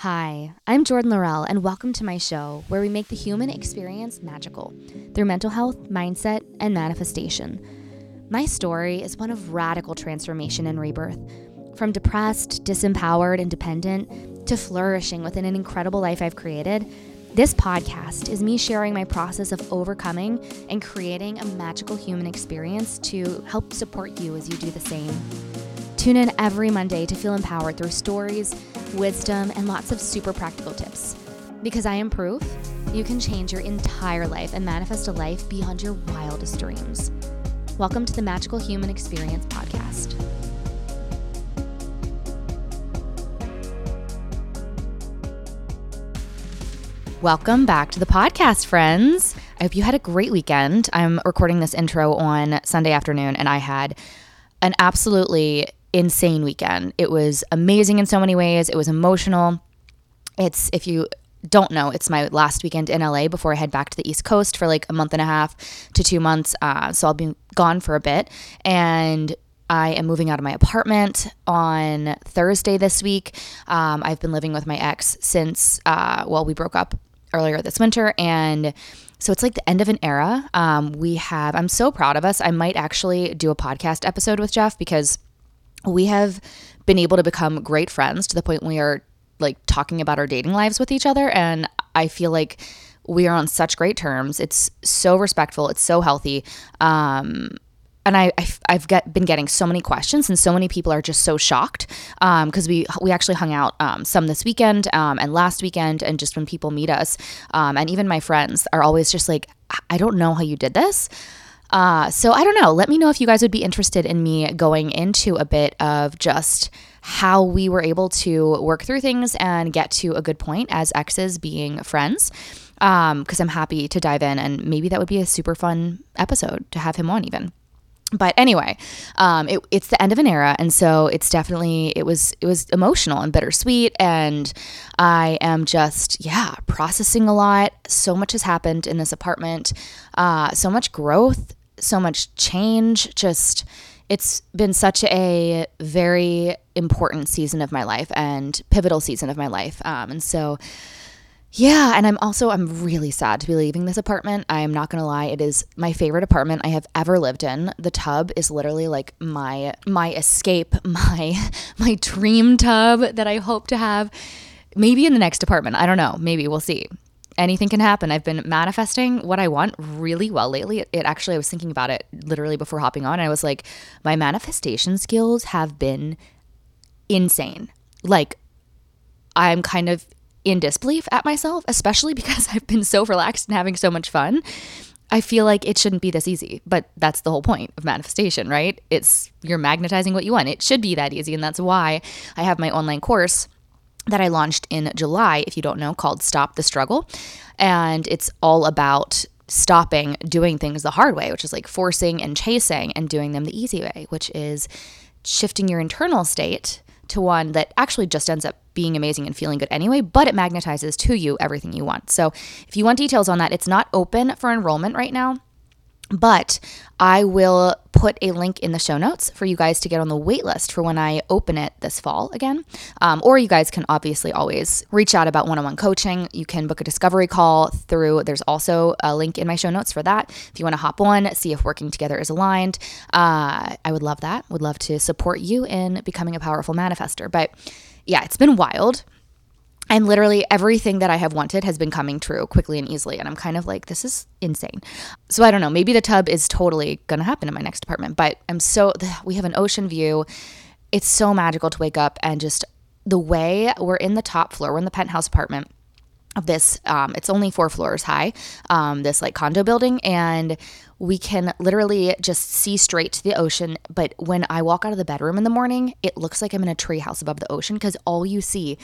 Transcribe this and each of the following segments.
Hi, I'm Jordan Laurelle, and welcome to my show where we make the human experience magical through mental health, mindset, and manifestation. My story is one of radical transformation and rebirth. From depressed, disempowered, and dependent to flourishing within an incredible life I've created, this podcast is me sharing my process of overcoming and creating a magical human experience to help support you as you do the same. Tune in every Monday to feel empowered through stories, wisdom, and lots of super practical tips. Because I am proof you can change your entire life and manifest a life beyond your wildest dreams. Welcome to the Magical Human Experience Podcast. Welcome back to the podcast, friends. I hope you had a great weekend. I'm recording this intro on Sunday afternoon, and I had an absolutely insane weekend. It was amazing in so many ways. It was emotional. It's, if you don't know, it's my last weekend in LA before I head back to the East Coast for like a month and a half to two months. Uh, so I'll be gone for a bit. And I am moving out of my apartment on Thursday this week. Um, I've been living with my ex since, uh, well, we broke up earlier this winter. And so it's like the end of an era. Um, we have, I'm so proud of us. I might actually do a podcast episode with Jeff because we have been able to become great friends to the point we are like talking about our dating lives with each other. And I feel like we are on such great terms. It's so respectful. It's so healthy. Um, and I, I've, I've get, been getting so many questions, and so many people are just so shocked because um, we we actually hung out um, some this weekend um, and last weekend, and just when people meet us, um, and even my friends are always just like, I don't know how you did this. Uh, so I don't know. Let me know if you guys would be interested in me going into a bit of just how we were able to work through things and get to a good point as exes being friends. Because um, I'm happy to dive in, and maybe that would be a super fun episode to have him on, even but anyway um, it, it's the end of an era and so it's definitely it was it was emotional and bittersweet and i am just yeah processing a lot so much has happened in this apartment uh, so much growth so much change just it's been such a very important season of my life and pivotal season of my life um, and so yeah, and I'm also I'm really sad to be leaving this apartment. I am not going to lie, it is my favorite apartment I have ever lived in. The tub is literally like my my escape, my my dream tub that I hope to have maybe in the next apartment. I don't know, maybe we'll see. Anything can happen. I've been manifesting what I want really well lately. It, actually I was thinking about it literally before hopping on. And I was like, my manifestation skills have been insane. Like I'm kind of in disbelief at myself, especially because I've been so relaxed and having so much fun. I feel like it shouldn't be this easy, but that's the whole point of manifestation, right? It's you're magnetizing what you want. It should be that easy. And that's why I have my online course that I launched in July, if you don't know, called Stop the Struggle. And it's all about stopping doing things the hard way, which is like forcing and chasing and doing them the easy way, which is shifting your internal state to one that actually just ends up being amazing and feeling good anyway, but it magnetizes to you everything you want. So if you want details on that, it's not open for enrollment right now. But I will put a link in the show notes for you guys to get on the wait list for when I open it this fall again. Um, or you guys can obviously always reach out about one on one coaching. You can book a discovery call through, there's also a link in my show notes for that. If you want to hop on, see if working together is aligned, uh, I would love that. Would love to support you in becoming a powerful manifester. But yeah, it's been wild. And literally everything that I have wanted has been coming true quickly and easily. And I'm kind of like, this is insane. So I don't know. Maybe the tub is totally going to happen in my next apartment. But I'm so, we have an ocean view. It's so magical to wake up and just the way we're in the top floor, we're in the penthouse apartment of this um, it's only four floors high um, this like condo building and we can literally just see straight to the ocean but when i walk out of the bedroom in the morning it looks like i'm in a treehouse above the ocean because all you see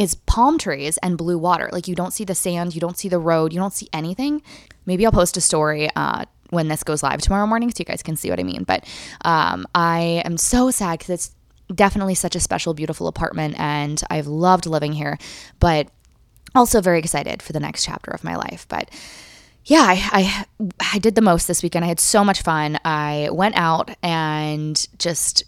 is palm trees and blue water like you don't see the sand you don't see the road you don't see anything maybe i'll post a story uh, when this goes live tomorrow morning so you guys can see what i mean but um, i am so sad because it's definitely such a special beautiful apartment and i've loved living here but also very excited for the next chapter of my life. But yeah, I, I, I did the most this weekend. I had so much fun. I went out and just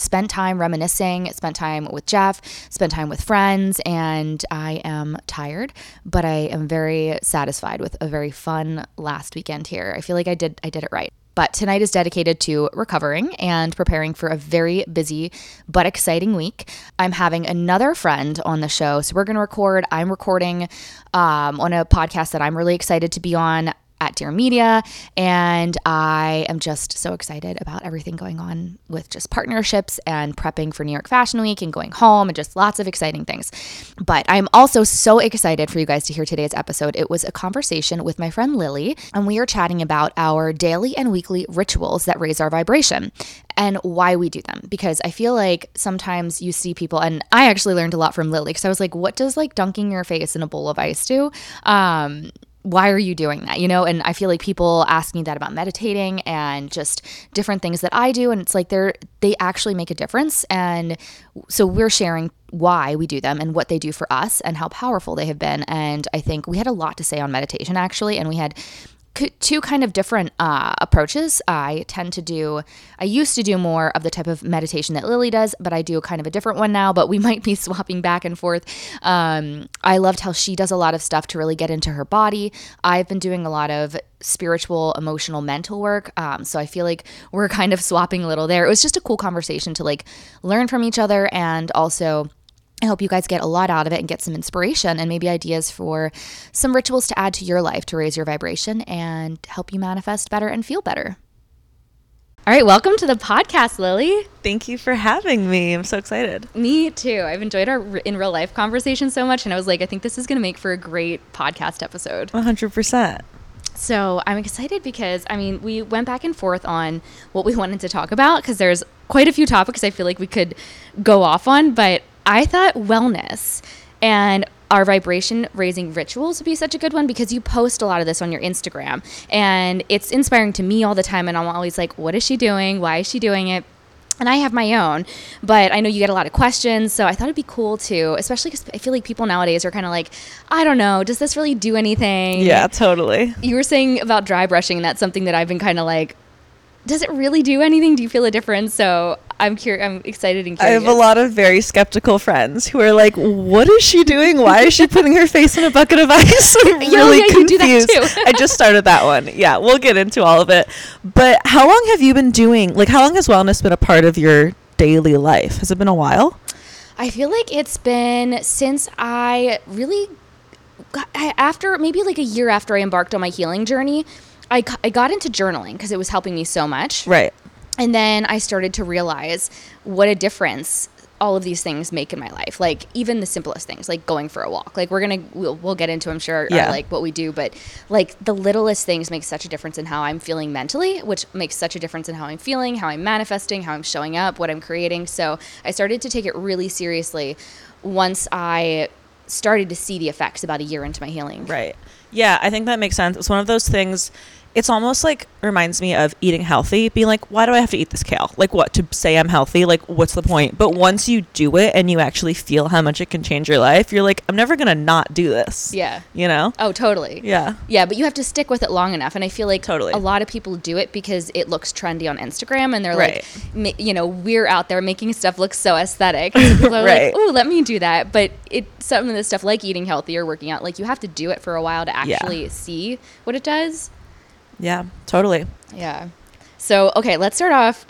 spent time reminiscing, spent time with Jeff, spent time with friends, and I am tired, but I am very satisfied with a very fun last weekend here. I feel like I did I did it right. But tonight is dedicated to recovering and preparing for a very busy but exciting week. I'm having another friend on the show. So we're going to record. I'm recording um, on a podcast that I'm really excited to be on at Dear Media. And I am just so excited about everything going on with just partnerships and prepping for New York Fashion Week and going home and just lots of exciting things. But I'm also so excited for you guys to hear today's episode. It was a conversation with my friend Lily, and we are chatting about our daily and weekly rituals that raise our vibration and why we do them because I feel like sometimes you see people and I actually learned a lot from Lily because I was like what does like dunking your face in a bowl of ice do um why are you doing that? You know, and I feel like people ask me that about meditating and just different things that I do. And it's like they're, they actually make a difference. And so we're sharing why we do them and what they do for us and how powerful they have been. And I think we had a lot to say on meditation actually. And we had two kind of different uh, approaches. I tend to do, I used to do more of the type of meditation that Lily does, but I do kind of a different one now, but we might be swapping back and forth. Um, I loved how she does a lot of stuff to really get into her body. I've been doing a lot of spiritual, emotional, mental work. Um, so I feel like we're kind of swapping a little there. It was just a cool conversation to like learn from each other and also I hope you guys get a lot out of it and get some inspiration and maybe ideas for some rituals to add to your life to raise your vibration and help you manifest better and feel better. All right, welcome to the podcast, Lily. Thank you for having me. I'm so excited. Me too. I've enjoyed our in real life conversation so much, and I was like, I think this is going to make for a great podcast episode. 100%. So I'm excited because I mean, we went back and forth on what we wanted to talk about because there's quite a few topics I feel like we could go off on, but I thought wellness and our vibration raising rituals would be such a good one because you post a lot of this on your Instagram. And it's inspiring to me all the time. And I'm always like what is she doing? Why is she doing it? And I have my own, but I know you get a lot of questions, so I thought it'd be cool too, especially because I feel like people nowadays are kind of like, I don't know, does this really do anything? Yeah, totally. You were saying about dry brushing, and that's something that I've been kind of like, does it really do anything? Do you feel a difference? So I'm curious. I'm excited and curious. I have a lot of very skeptical friends who are like, "What is she doing? Why is she putting her face in a bucket of ice?" I'm yeah, really yeah, confused. I just started that one. Yeah, we'll get into all of it. But how long have you been doing? Like, how long has wellness been a part of your daily life? Has it been a while? I feel like it's been since I really got, after maybe like a year after I embarked on my healing journey. I, I got into journaling because it was helping me so much. Right. And then I started to realize what a difference all of these things make in my life. Like even the simplest things, like going for a walk. Like we're gonna we'll, we'll get into, I'm sure, uh, yeah. like what we do, but like the littlest things make such a difference in how I'm feeling mentally, which makes such a difference in how I'm feeling, how I'm manifesting, how I'm showing up, what I'm creating. So I started to take it really seriously once I started to see the effects about a year into my healing. Right. Yeah, I think that makes sense. It's one of those things it's almost like reminds me of eating healthy, being like, why do I have to eat this kale? Like, what to say I'm healthy? Like, what's the point? But once you do it and you actually feel how much it can change your life, you're like, I'm never gonna not do this. Yeah. You know? Oh, totally. Yeah. Yeah, but you have to stick with it long enough, and I feel like totally a lot of people do it because it looks trendy on Instagram, and they're right. like, you know, we're out there making stuff look so aesthetic. So right. like, oh, let me do that. But it some of the stuff like eating healthy or working out, like you have to do it for a while to actually yeah. see what it does. Yeah, totally. Yeah. So, okay, let's start off.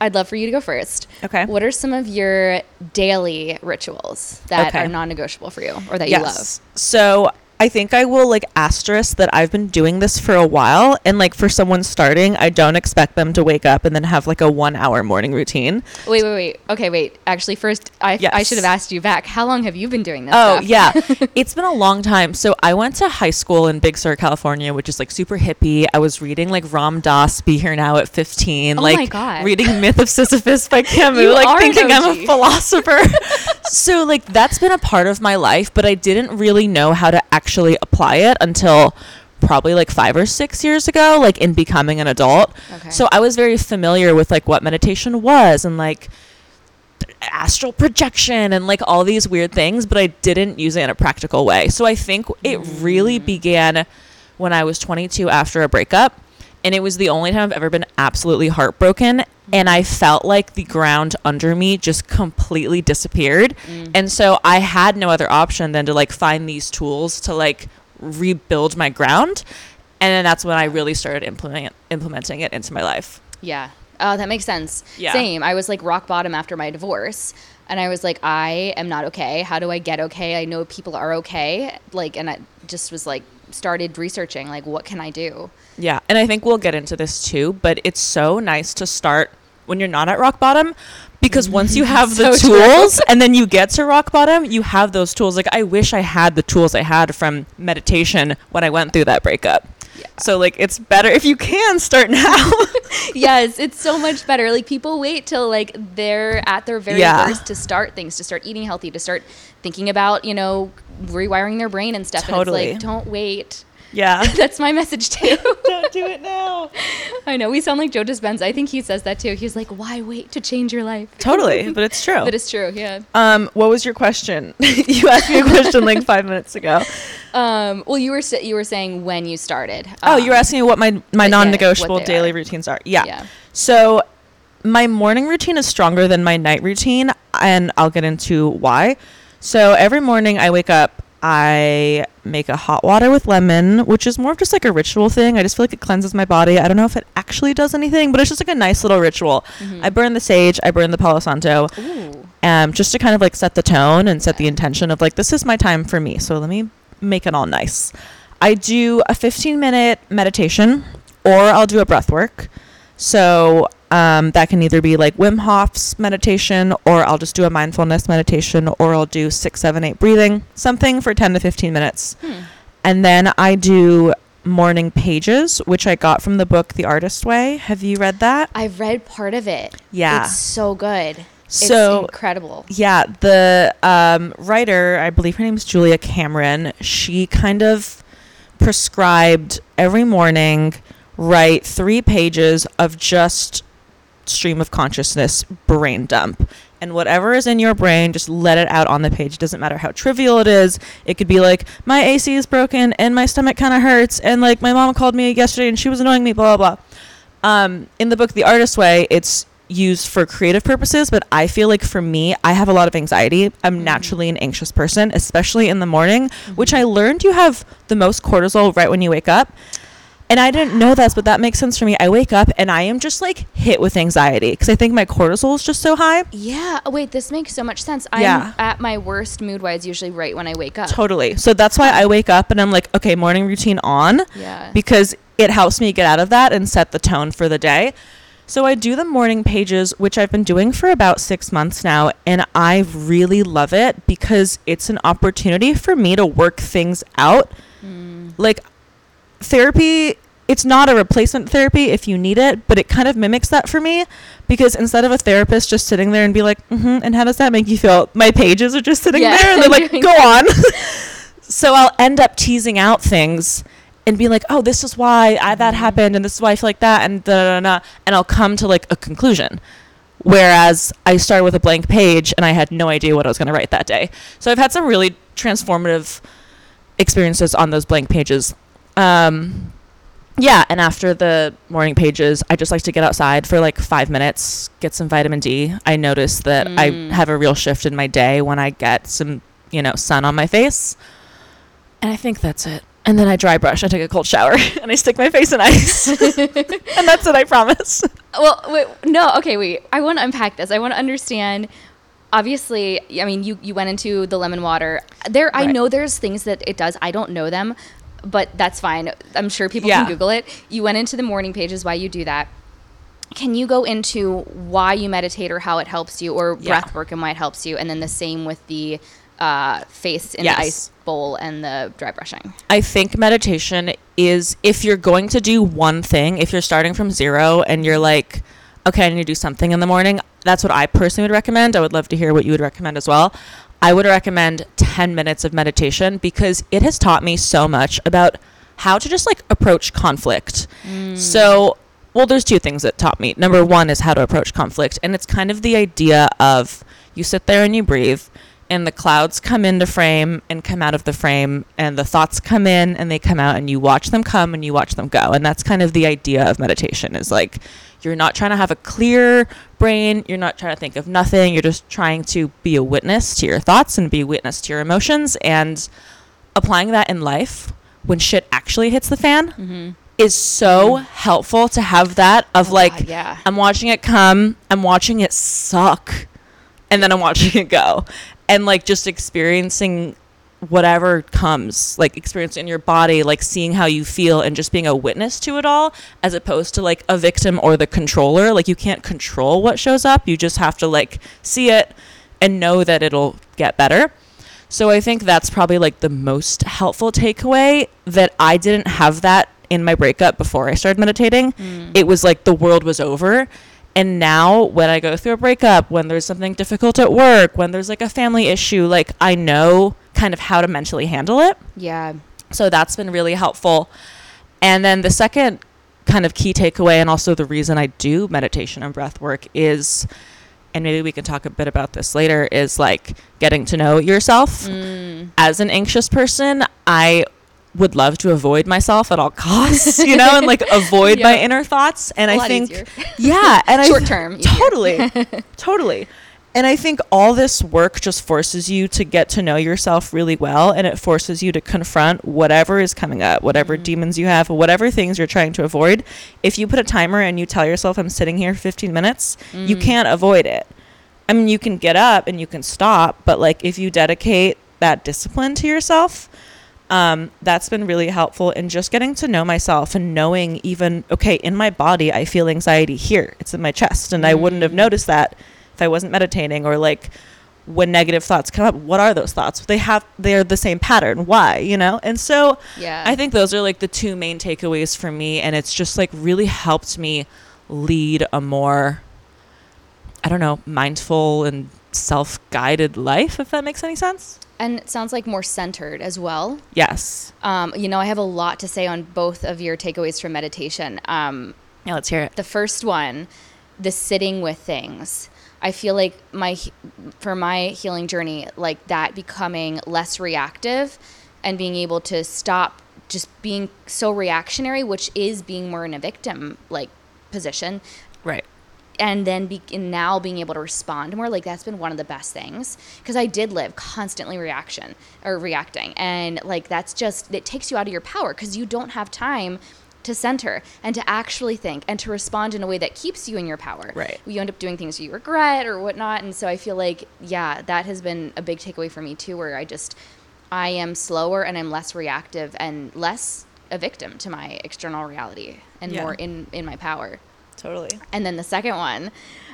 I'd love for you to go first. Okay. What are some of your daily rituals that okay. are non negotiable for you or that yes. you love? So, I think I will like asterisk that I've been doing this for a while. And like for someone starting, I don't expect them to wake up and then have like a one hour morning routine. Wait, wait, wait. Okay, wait. Actually, first, I, yes. I should have asked you back. How long have you been doing this? Oh, stuff? yeah. it's been a long time. So I went to high school in Big Sur, California, which is like super hippie. I was reading like Ram Dass, Be Here Now at 15. Oh like my God. reading Myth of Sisyphus by Camus, you like thinking I'm a philosopher. so like that's been a part of my life, but I didn't really know how to actually actually apply it until probably like five or six years ago, like in becoming an adult. Okay. So I was very familiar with like what meditation was and like astral projection and like all these weird things, but I didn't use it in a practical way. So I think it really mm. began when I was 22 after a breakup. And it was the only time I've ever been absolutely heartbroken. And I felt like the ground under me just completely disappeared. Mm. And so I had no other option than to like find these tools to like rebuild my ground. And then that's when I really started implementing implementing it into my life. Yeah. Oh, that makes sense. Yeah. Same. I was like rock bottom after my divorce. And I was like, I am not okay. How do I get okay? I know people are okay. Like, and I just was like, started researching, like, what can I do? Yeah. And I think we'll get into this too, but it's so nice to start when you're not at rock bottom because mm-hmm. once you have the so tools and then you get to rock bottom, you have those tools. Like, I wish I had the tools I had from meditation when I went through that breakup. Yeah. So like it's better if you can start now. yes, it's so much better. Like people wait till like they're at their very yeah. worst to start things, to start eating healthy, to start thinking about, you know, rewiring their brain and stuff. Totally. And it's like don't wait yeah. That's my message too. Don't do it now. I know. We sound like Joe Dispenza. I think he says that too. He's like, why wait to change your life? Totally. But it's true. but it's true. Yeah. Um, what was your question? you asked me a question like five minutes ago. Um, well, you were you were saying when you started. Um, oh, you were asking me what my my non-negotiable yeah, daily are. routines are. Yeah. yeah. So my morning routine is stronger than my night routine, and I'll get into why. So every morning I wake up, I make a hot water with lemon, which is more of just like a ritual thing. I just feel like it cleanses my body. I don't know if it actually does anything, but it's just like a nice little ritual. Mm-hmm. I burn the sage, I burn the Palo Santo, um, just to kind of like set the tone and set the intention of like, this is my time for me. So let me make it all nice. I do a 15 minute meditation or I'll do a breath work. So um, that can either be like Wim Hof's meditation, or I'll just do a mindfulness meditation, or I'll do six, seven, eight breathing, something for 10 to 15 minutes. Hmm. And then I do morning pages, which I got from the book The Artist Way. Have you read that? I've read part of it. Yeah. It's so good. So it's incredible. Yeah. The um, writer, I believe her name is Julia Cameron, she kind of prescribed every morning write three pages of just stream of consciousness brain dump. And whatever is in your brain, just let it out on the page. It doesn't matter how trivial it is. It could be like, my AC is broken and my stomach kind of hurts. And like, my mom called me yesterday and she was annoying me, blah, blah, blah. Um, in the book, The Artist Way, it's used for creative purposes, but I feel like for me, I have a lot of anxiety. I'm mm-hmm. naturally an anxious person, especially in the morning, mm-hmm. which I learned you have the most cortisol right when you wake up. And I didn't know this, but that makes sense for me. I wake up and I am just like hit with anxiety because I think my cortisol is just so high. Yeah. Oh, wait, this makes so much sense. I'm yeah. at my worst mood wise usually right when I wake up. Totally. So that's why I wake up and I'm like, okay, morning routine on. Yeah. Because it helps me get out of that and set the tone for the day. So I do the morning pages, which I've been doing for about six months now, and I really love it because it's an opportunity for me to work things out. Mm. Like therapy it's not a replacement therapy if you need it, but it kind of mimics that for me because instead of a therapist just sitting there and be like, mm-hmm, and how does that make you feel? My pages are just sitting yeah. there and they're like, go on. so I'll end up teasing out things and be like, oh, this is why I, that mm-hmm. happened and this is why I feel like that and da, da, da, and I'll come to like a conclusion. Whereas I started with a blank page and I had no idea what I was going to write that day. So I've had some really transformative experiences on those blank pages um, yeah, and after the morning pages, I just like to get outside for like five minutes, get some vitamin D. I notice that mm. I have a real shift in my day when I get some, you know, sun on my face. And I think that's it. And then I dry brush, I take a cold shower, and I stick my face in ice. and that's it, I promise. Well, wait, no, okay, wait. I want to unpack this. I want to understand obviously i mean you you went into the lemon water there right. i know there's things that it does i don't know them but that's fine. I'm sure people yeah. can Google it. You went into the morning pages, why you do that. Can you go into why you meditate or how it helps you, or yeah. breath work and why it helps you? And then the same with the uh, face in yes. the ice bowl and the dry brushing. I think meditation is if you're going to do one thing, if you're starting from zero and you're like, okay, I need to do something in the morning, that's what I personally would recommend. I would love to hear what you would recommend as well. I would recommend 10 minutes of meditation because it has taught me so much about how to just like approach conflict. Mm. So, well, there's two things that taught me. Number one is how to approach conflict. And it's kind of the idea of you sit there and you breathe and the clouds come into frame and come out of the frame and the thoughts come in and they come out and you watch them come and you watch them go and that's kind of the idea of meditation is like you're not trying to have a clear brain you're not trying to think of nothing you're just trying to be a witness to your thoughts and be a witness to your emotions and applying that in life when shit actually hits the fan mm-hmm. is so mm-hmm. helpful to have that of oh, like God, yeah. i'm watching it come i'm watching it suck and then i'm watching it go and like just experiencing whatever comes like experiencing in your body like seeing how you feel and just being a witness to it all as opposed to like a victim or the controller. Like you can't control what shows up. You just have to like see it and know that it'll get better. So i think that's probably like the most helpful takeaway that i didn't have that in my breakup before i started meditating. Mm. it was like the world was over. And now when I go through a breakup, when there's something difficult at work, when there's like a family issue, like I know kind of how to mentally handle it. Yeah. So that's been really helpful. And then the second kind of key takeaway and also the reason I do meditation and breath work is and maybe we can talk a bit about this later is like getting to know yourself. Mm. As an anxious person, I would love to avoid myself at all costs, you know, and like avoid my inner thoughts. And I think, yeah, and short term, totally, totally. And I think all this work just forces you to get to know yourself really well, and it forces you to confront whatever is coming up, whatever mm-hmm. demons you have, whatever things you're trying to avoid. If you put a timer and you tell yourself, "I'm sitting here for 15 minutes," mm-hmm. you can't avoid it. I mean, you can get up and you can stop, but like if you dedicate that discipline to yourself, um, that's been really helpful in just getting to know myself and knowing even okay in my body i feel anxiety here it's in my chest and mm. i wouldn't have mm. noticed that if i wasn't meditating or like when negative thoughts come up what are those thoughts they have they're the same pattern why you know and so yeah i think those are like the two main takeaways for me and it's just like really helped me lead a more i don't know mindful and self-guided life if that makes any sense and it sounds like more centered as well. Yes. Um, you know, I have a lot to say on both of your takeaways from meditation. Um, yeah, let's hear it. The first one, the sitting with things. I feel like my for my healing journey, like that becoming less reactive and being able to stop just being so reactionary, which is being more in a victim like position. Right. And then be, and now being able to respond more like that's been one of the best things. Because i did live constantly reaction or reacting. And like that's just it takes you out of your power because you don't have time to center and to actually think and to respond in a way that keeps you in your power. Right. You end up doing things you regret or whatnot. And so I feel like, yeah, that has been a big takeaway for me too, where I just, I am slower and I'm less reactive and less a victim to my external reality and yeah. more in, in my power. Totally. And then the second one,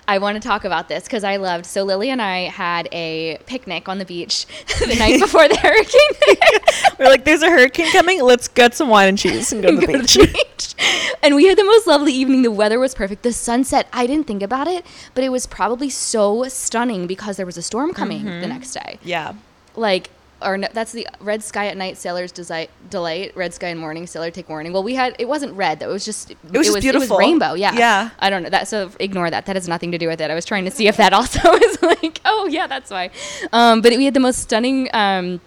I want to talk about this because I loved. So Lily and I had a picnic on the beach the night before the hurricane. We're like, "There's a hurricane coming. Let's get some wine and cheese and go to the, beach. the beach." and we had the most lovely evening. The weather was perfect. The sunset. I didn't think about it, but it was probably so stunning because there was a storm coming mm-hmm. the next day. Yeah. Like or no, that's the red sky at night, sailors desi- delight. Red sky in morning, sailor take warning. Well, we had it wasn't red though. It was just it was, it was beautiful. It was rainbow. Yeah. Yeah. I don't know that. So ignore that. That has nothing to do with it. I was trying to see if that also was like, oh yeah, that's why. Um, but we had the most stunning. Um,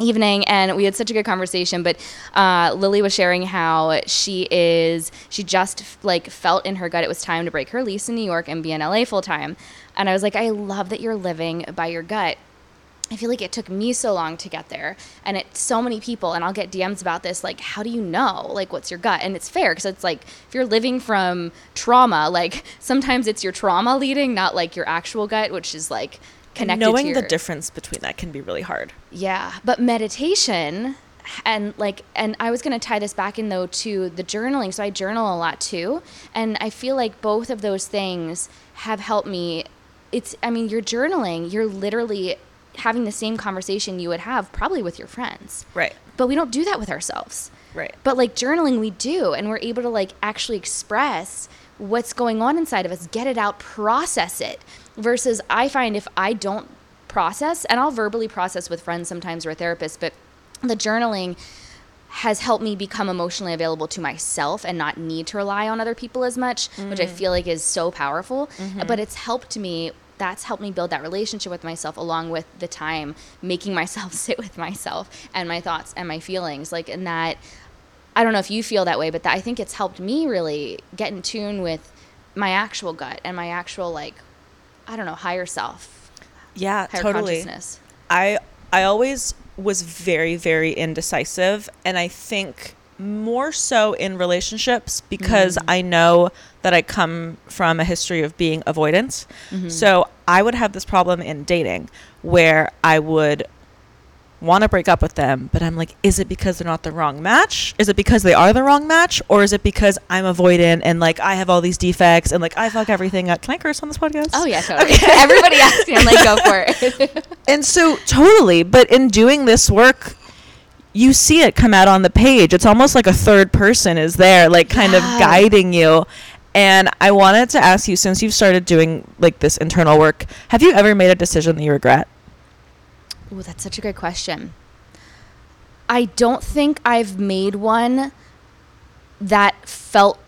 evening and we had such a good conversation but uh, lily was sharing how she is she just like felt in her gut it was time to break her lease in new york and be in la full time and i was like i love that you're living by your gut I feel like it took me so long to get there, and it's so many people, and I'll get DMs about this. Like, how do you know? Like, what's your gut? And it's fair because it's like if you're living from trauma, like sometimes it's your trauma leading, not like your actual gut, which is like connected. And knowing your, the difference between that can be really hard. Yeah, but meditation and like and i was going to tie this back in though to the journaling so i journal a lot too and i feel like both of those things have helped me it's i mean you're journaling you're literally having the same conversation you would have probably with your friends. Right. But we don't do that with ourselves. Right. But like journaling, we do, and we're able to like actually express what's going on inside of us, get it out, process it. Versus, I find if I don't process, and I'll verbally process with friends sometimes or a therapist, but the journaling has helped me become emotionally available to myself and not need to rely on other people as much, mm-hmm. which I mm. feel like is so powerful. Mm-hmm. But it's helped me that's helped me build that relationship with myself along with the time making myself sit with myself and my thoughts and my feelings like and that I don't know if you feel that way, but that, I think it's helped me really get in tune with my actual gut and my actual like I don't know higher self. Yeah, higher totally. I I always was very very indecisive, and I think more so in relationships because mm-hmm. I know that I come from a history of being avoidance. Mm-hmm. So I would have this problem in dating where I would want to break up with them, but I'm like, is it because they're not the wrong match? Is it because they are the wrong match? Or is it because I'm avoidant and like I have all these defects and like I fuck everything up? Can I curse on this podcast? Oh, yeah, totally. Okay. Everybody asks me, I'm like, go for it. and so, totally. But in doing this work, you see it come out on the page. It's almost like a third person is there, like kind yeah. of guiding you. And I wanted to ask you, since you've started doing like this internal work, have you ever made a decision that you regret? Oh, that's such a good question. I don't think I've made one that felt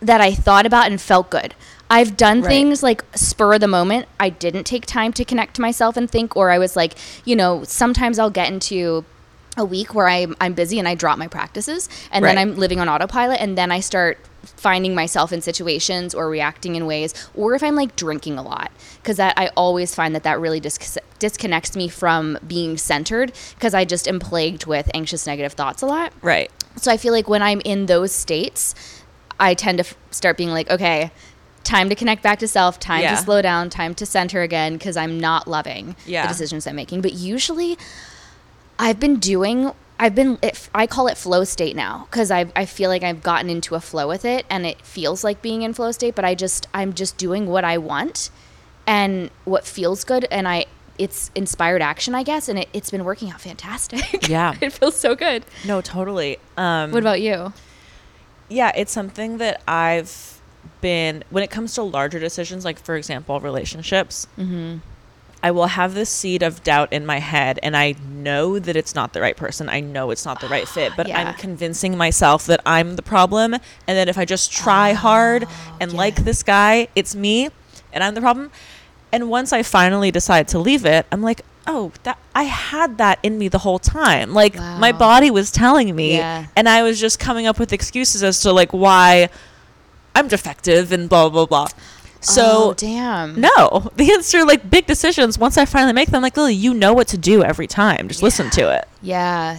that I thought about and felt good. I've done right. things like spur of the moment. I didn't take time to connect to myself and think, or I was like, you know, sometimes I'll get into a week where I'm, I'm busy and I drop my practices and right. then I'm living on autopilot and then I start finding myself in situations or reacting in ways or if I'm like drinking a lot because that I always find that that really dis- disconnects me from being centered because I just am plagued with anxious negative thoughts a lot. Right. So I feel like when I'm in those states I tend to f- start being like okay time to connect back to self, time yeah. to slow down, time to center again because I'm not loving yeah. the decisions I'm making. But usually I've been doing I've been it, I call it flow state now cuz I I feel like I've gotten into a flow with it and it feels like being in flow state but I just I'm just doing what I want and what feels good and I it's inspired action I guess and it, it's been working out fantastic. Yeah. it feels so good. No, totally. Um What about you? Yeah, it's something that I've been when it comes to larger decisions like for example relationships. hmm I will have this seed of doubt in my head and I know that it's not the right person. I know it's not the right fit, but yeah. I'm convincing myself that I'm the problem and that if I just try oh, hard and yeah. like this guy, it's me and I'm the problem. And once I finally decide to leave it, I'm like, "Oh, that I had that in me the whole time. Like wow. my body was telling me yeah. and I was just coming up with excuses as to like why I'm defective and blah blah blah." So oh, damn. No, the answer like big decisions. Once I finally make them, like Lily, you know what to do every time. Just yeah. listen to it. Yeah,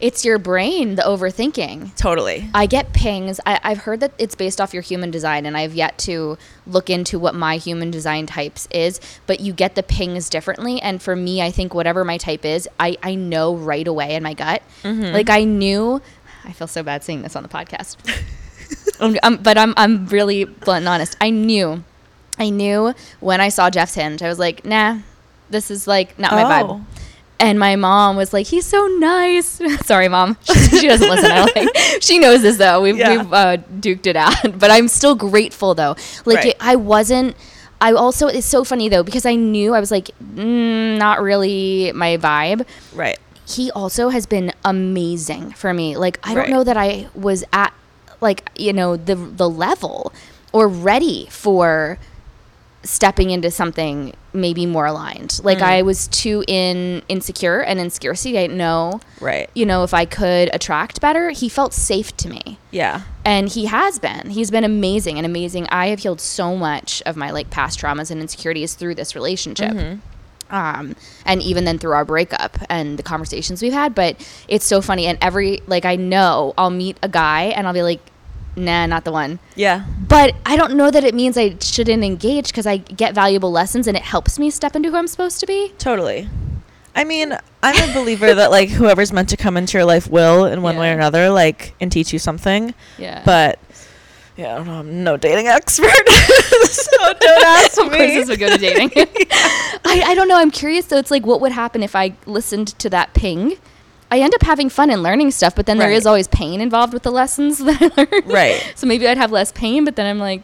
it's your brain, the overthinking. Totally. I get pings. I, I've heard that it's based off your human design, and I've yet to look into what my human design types is. But you get the pings differently, and for me, I think whatever my type is, I I know right away in my gut. Mm-hmm. Like I knew. I feel so bad saying this on the podcast. um, but I'm I'm really blunt and honest. I knew I knew when I saw Jeff's hinge, I was like, nah, this is like not my oh. vibe. And my mom was like, "He's so nice." Sorry, mom. She, she doesn't listen. I think she knows this though. We've yeah. we've uh, duked it out, but I'm still grateful though. Like right. it, I wasn't. I also it's so funny though because I knew I was like, mm, not really my vibe. Right. He also has been amazing for me. Like I right. don't know that I was at like you know the the level or ready for stepping into something maybe more aligned. Like mm. I was too in insecure and in scarcity. I didn't know, right? You know, if I could attract better. He felt safe to me. Yeah, and he has been. He's been amazing and amazing. I have healed so much of my like past traumas and insecurities through this relationship. Mm-hmm. Um, and even then through our breakup and the conversations we've had. But it's so funny. And every like I know I'll meet a guy and I'll be like nah, not the one. Yeah. But I don't know that it means I shouldn't engage because I get valuable lessons and it helps me step into who I'm supposed to be. Totally. I mean, I'm a believer that like whoever's meant to come into your life will in one yeah. way or another, like, and teach you something. Yeah. But yeah, I don't know. I'm no dating expert, so don't ask me. Of course, would go to dating. I, I don't know. I'm curious though. It's like, what would happen if I listened to that ping I end up having fun and learning stuff, but then right. there is always pain involved with the lessons that I learn. Right. so maybe I'd have less pain, but then I'm like,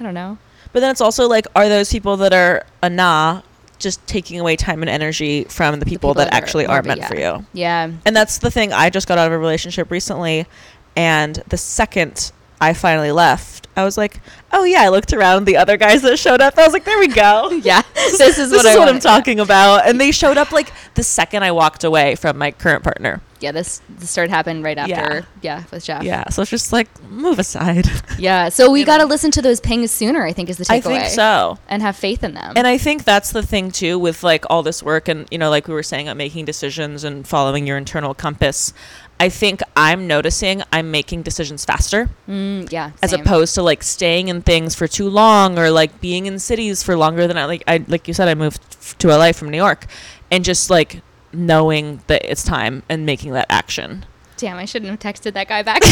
I don't know. But then it's also like, are those people that are a nah just taking away time and energy from the people, the people that, that, actually are, are meant yeah. for you? Yeah. And that's the thing. I just got out of a relationship recently, and the second I finally left, I was like, oh yeah, I looked around the other guys that showed up. I was like, there we go. yeah, this is this what, is I what I'm talking about. And they showed up like the second I walked away from my current partner. Yeah, this, this started happening right after. Yeah. Yeah, with Jeff. Yeah, so it's just like move aside. Yeah. So we got to listen to those pings sooner. I think is the takeaway. I think so. And have faith in them. And I think that's the thing too with like all this work and you know like we were saying about making decisions and following your internal compass. I think I'm noticing I'm making decisions faster Mm, yeah. as opposed to like staying in things for too long or like being in cities for longer than I like I like you said I moved f- to LA from New York and just like knowing that it's time and making that action. Damn, I shouldn't have texted that guy back.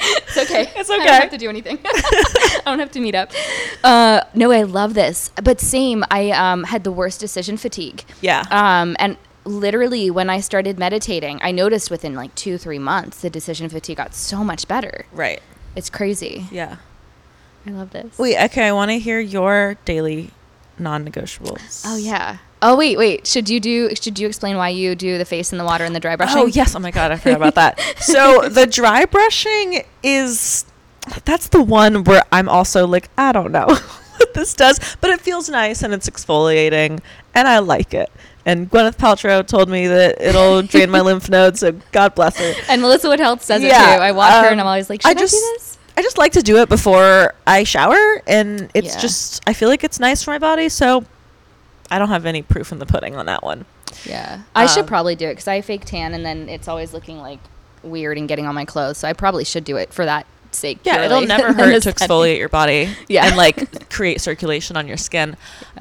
it's okay. It's okay. I don't have to do anything. I don't have to meet up. Uh, no, I love this. But same, I um, had the worst decision fatigue. Yeah. Um, and literally, when I started meditating, I noticed within like two, three months, the decision fatigue got so much better. right. It's crazy. Yeah. I love this. Wait, okay, I want to hear your daily non-negotiables. Oh yeah. Oh wait, wait. Should you do? Should you explain why you do the face in the water and the dry oh, brushing? Oh yes! Oh my god, I forgot about that. So the dry brushing is that's the one where I'm also like I don't know what this does, but it feels nice and it's exfoliating and I like it. And Gwyneth Paltrow told me that it'll drain my lymph nodes, so God bless her. And Melissa Wood Health says Yeah, it too. I watch her and I'm um, always like, I should I, just- do this? I just like to do it before I shower, and it's Yeah. just I feel like it's nice for my body, so I don't have any proof in the pudding on that one. Yeah. I should Um, probably do it because I fake tan and then it's always looking like weird and getting on my clothes. So I probably should do it for that sake. Yeah, it'll never hurt to exfoliate your body. Yeah. and like create circulation on your skin.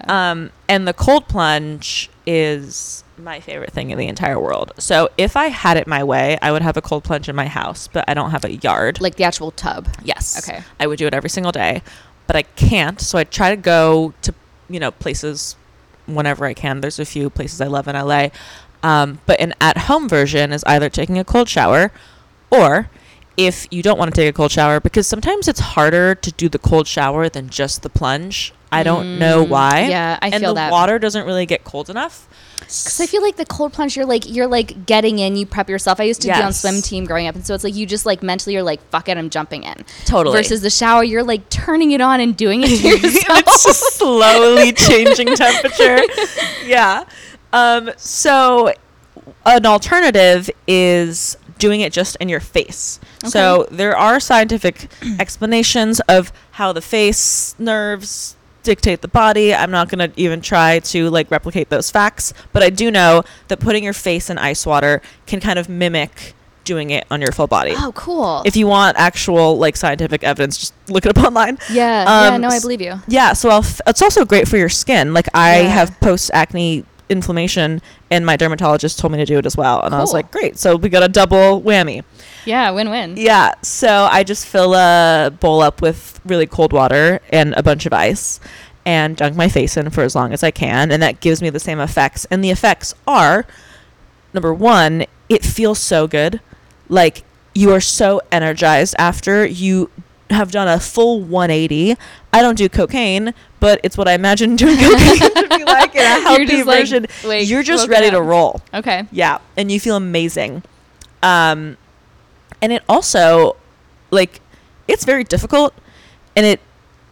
Um, and the cold plunge is my favorite thing in the entire world. So if I had it my way, I would have a cold plunge in my house, but I don't have a yard. Like the actual tub. yes, Okay. I would do it every single day, but I can't. So I try to go to you know places whenever I can. There's a few places I love in LA. Um, but an at home version is either taking a cold shower or if you don't want to take a cold shower, because sometimes it's harder to do the cold shower than just the plunge. I don't know Mm, why. yeah, I and feel the that. water doesn't really get cold enough. Because I feel like the cold plunge, you're like you're like getting in, you prep yourself. I used to be on swim team growing up, and so it's like you just like mentally you're like, fuck it, I'm jumping in. Totally. Versus the shower, you're like turning it on and doing it to yourself. it's just slowly changing temperature. Yeah. Um, so an alternative is doing it just in your face. So there are scientific explanations of how the face nerves dictate the body. I'm not going to even try to like replicate those facts, but I do know that putting your face in ice water can kind of mimic doing it on your full body. oh, cool. If you want actual like scientific evidence, just look it up online. yeah, yeah, Um, no, I s- believe you. Yeah, so I'll f- it's also great for your skin. Like I Yeah. have post acne inflammation, and my dermatologist told me to do it as well, and I was like, great. So we got a double whammy. Yeah, win-win. Yeah. So I just fill a bowl up with really cold water and a bunch of ice, and dunk my face in for as long as I can, and that gives me the same effects. And the effects are, number one, it feels so good, like you are so energized after you have done a full 180. I don't do cocaine, but it's what I imagine doing cocaine to be like in a You're healthy just like, version. You're just ready to roll. Okay. Yeah, and you feel amazing. Um, and it also, like, it's very difficult, and it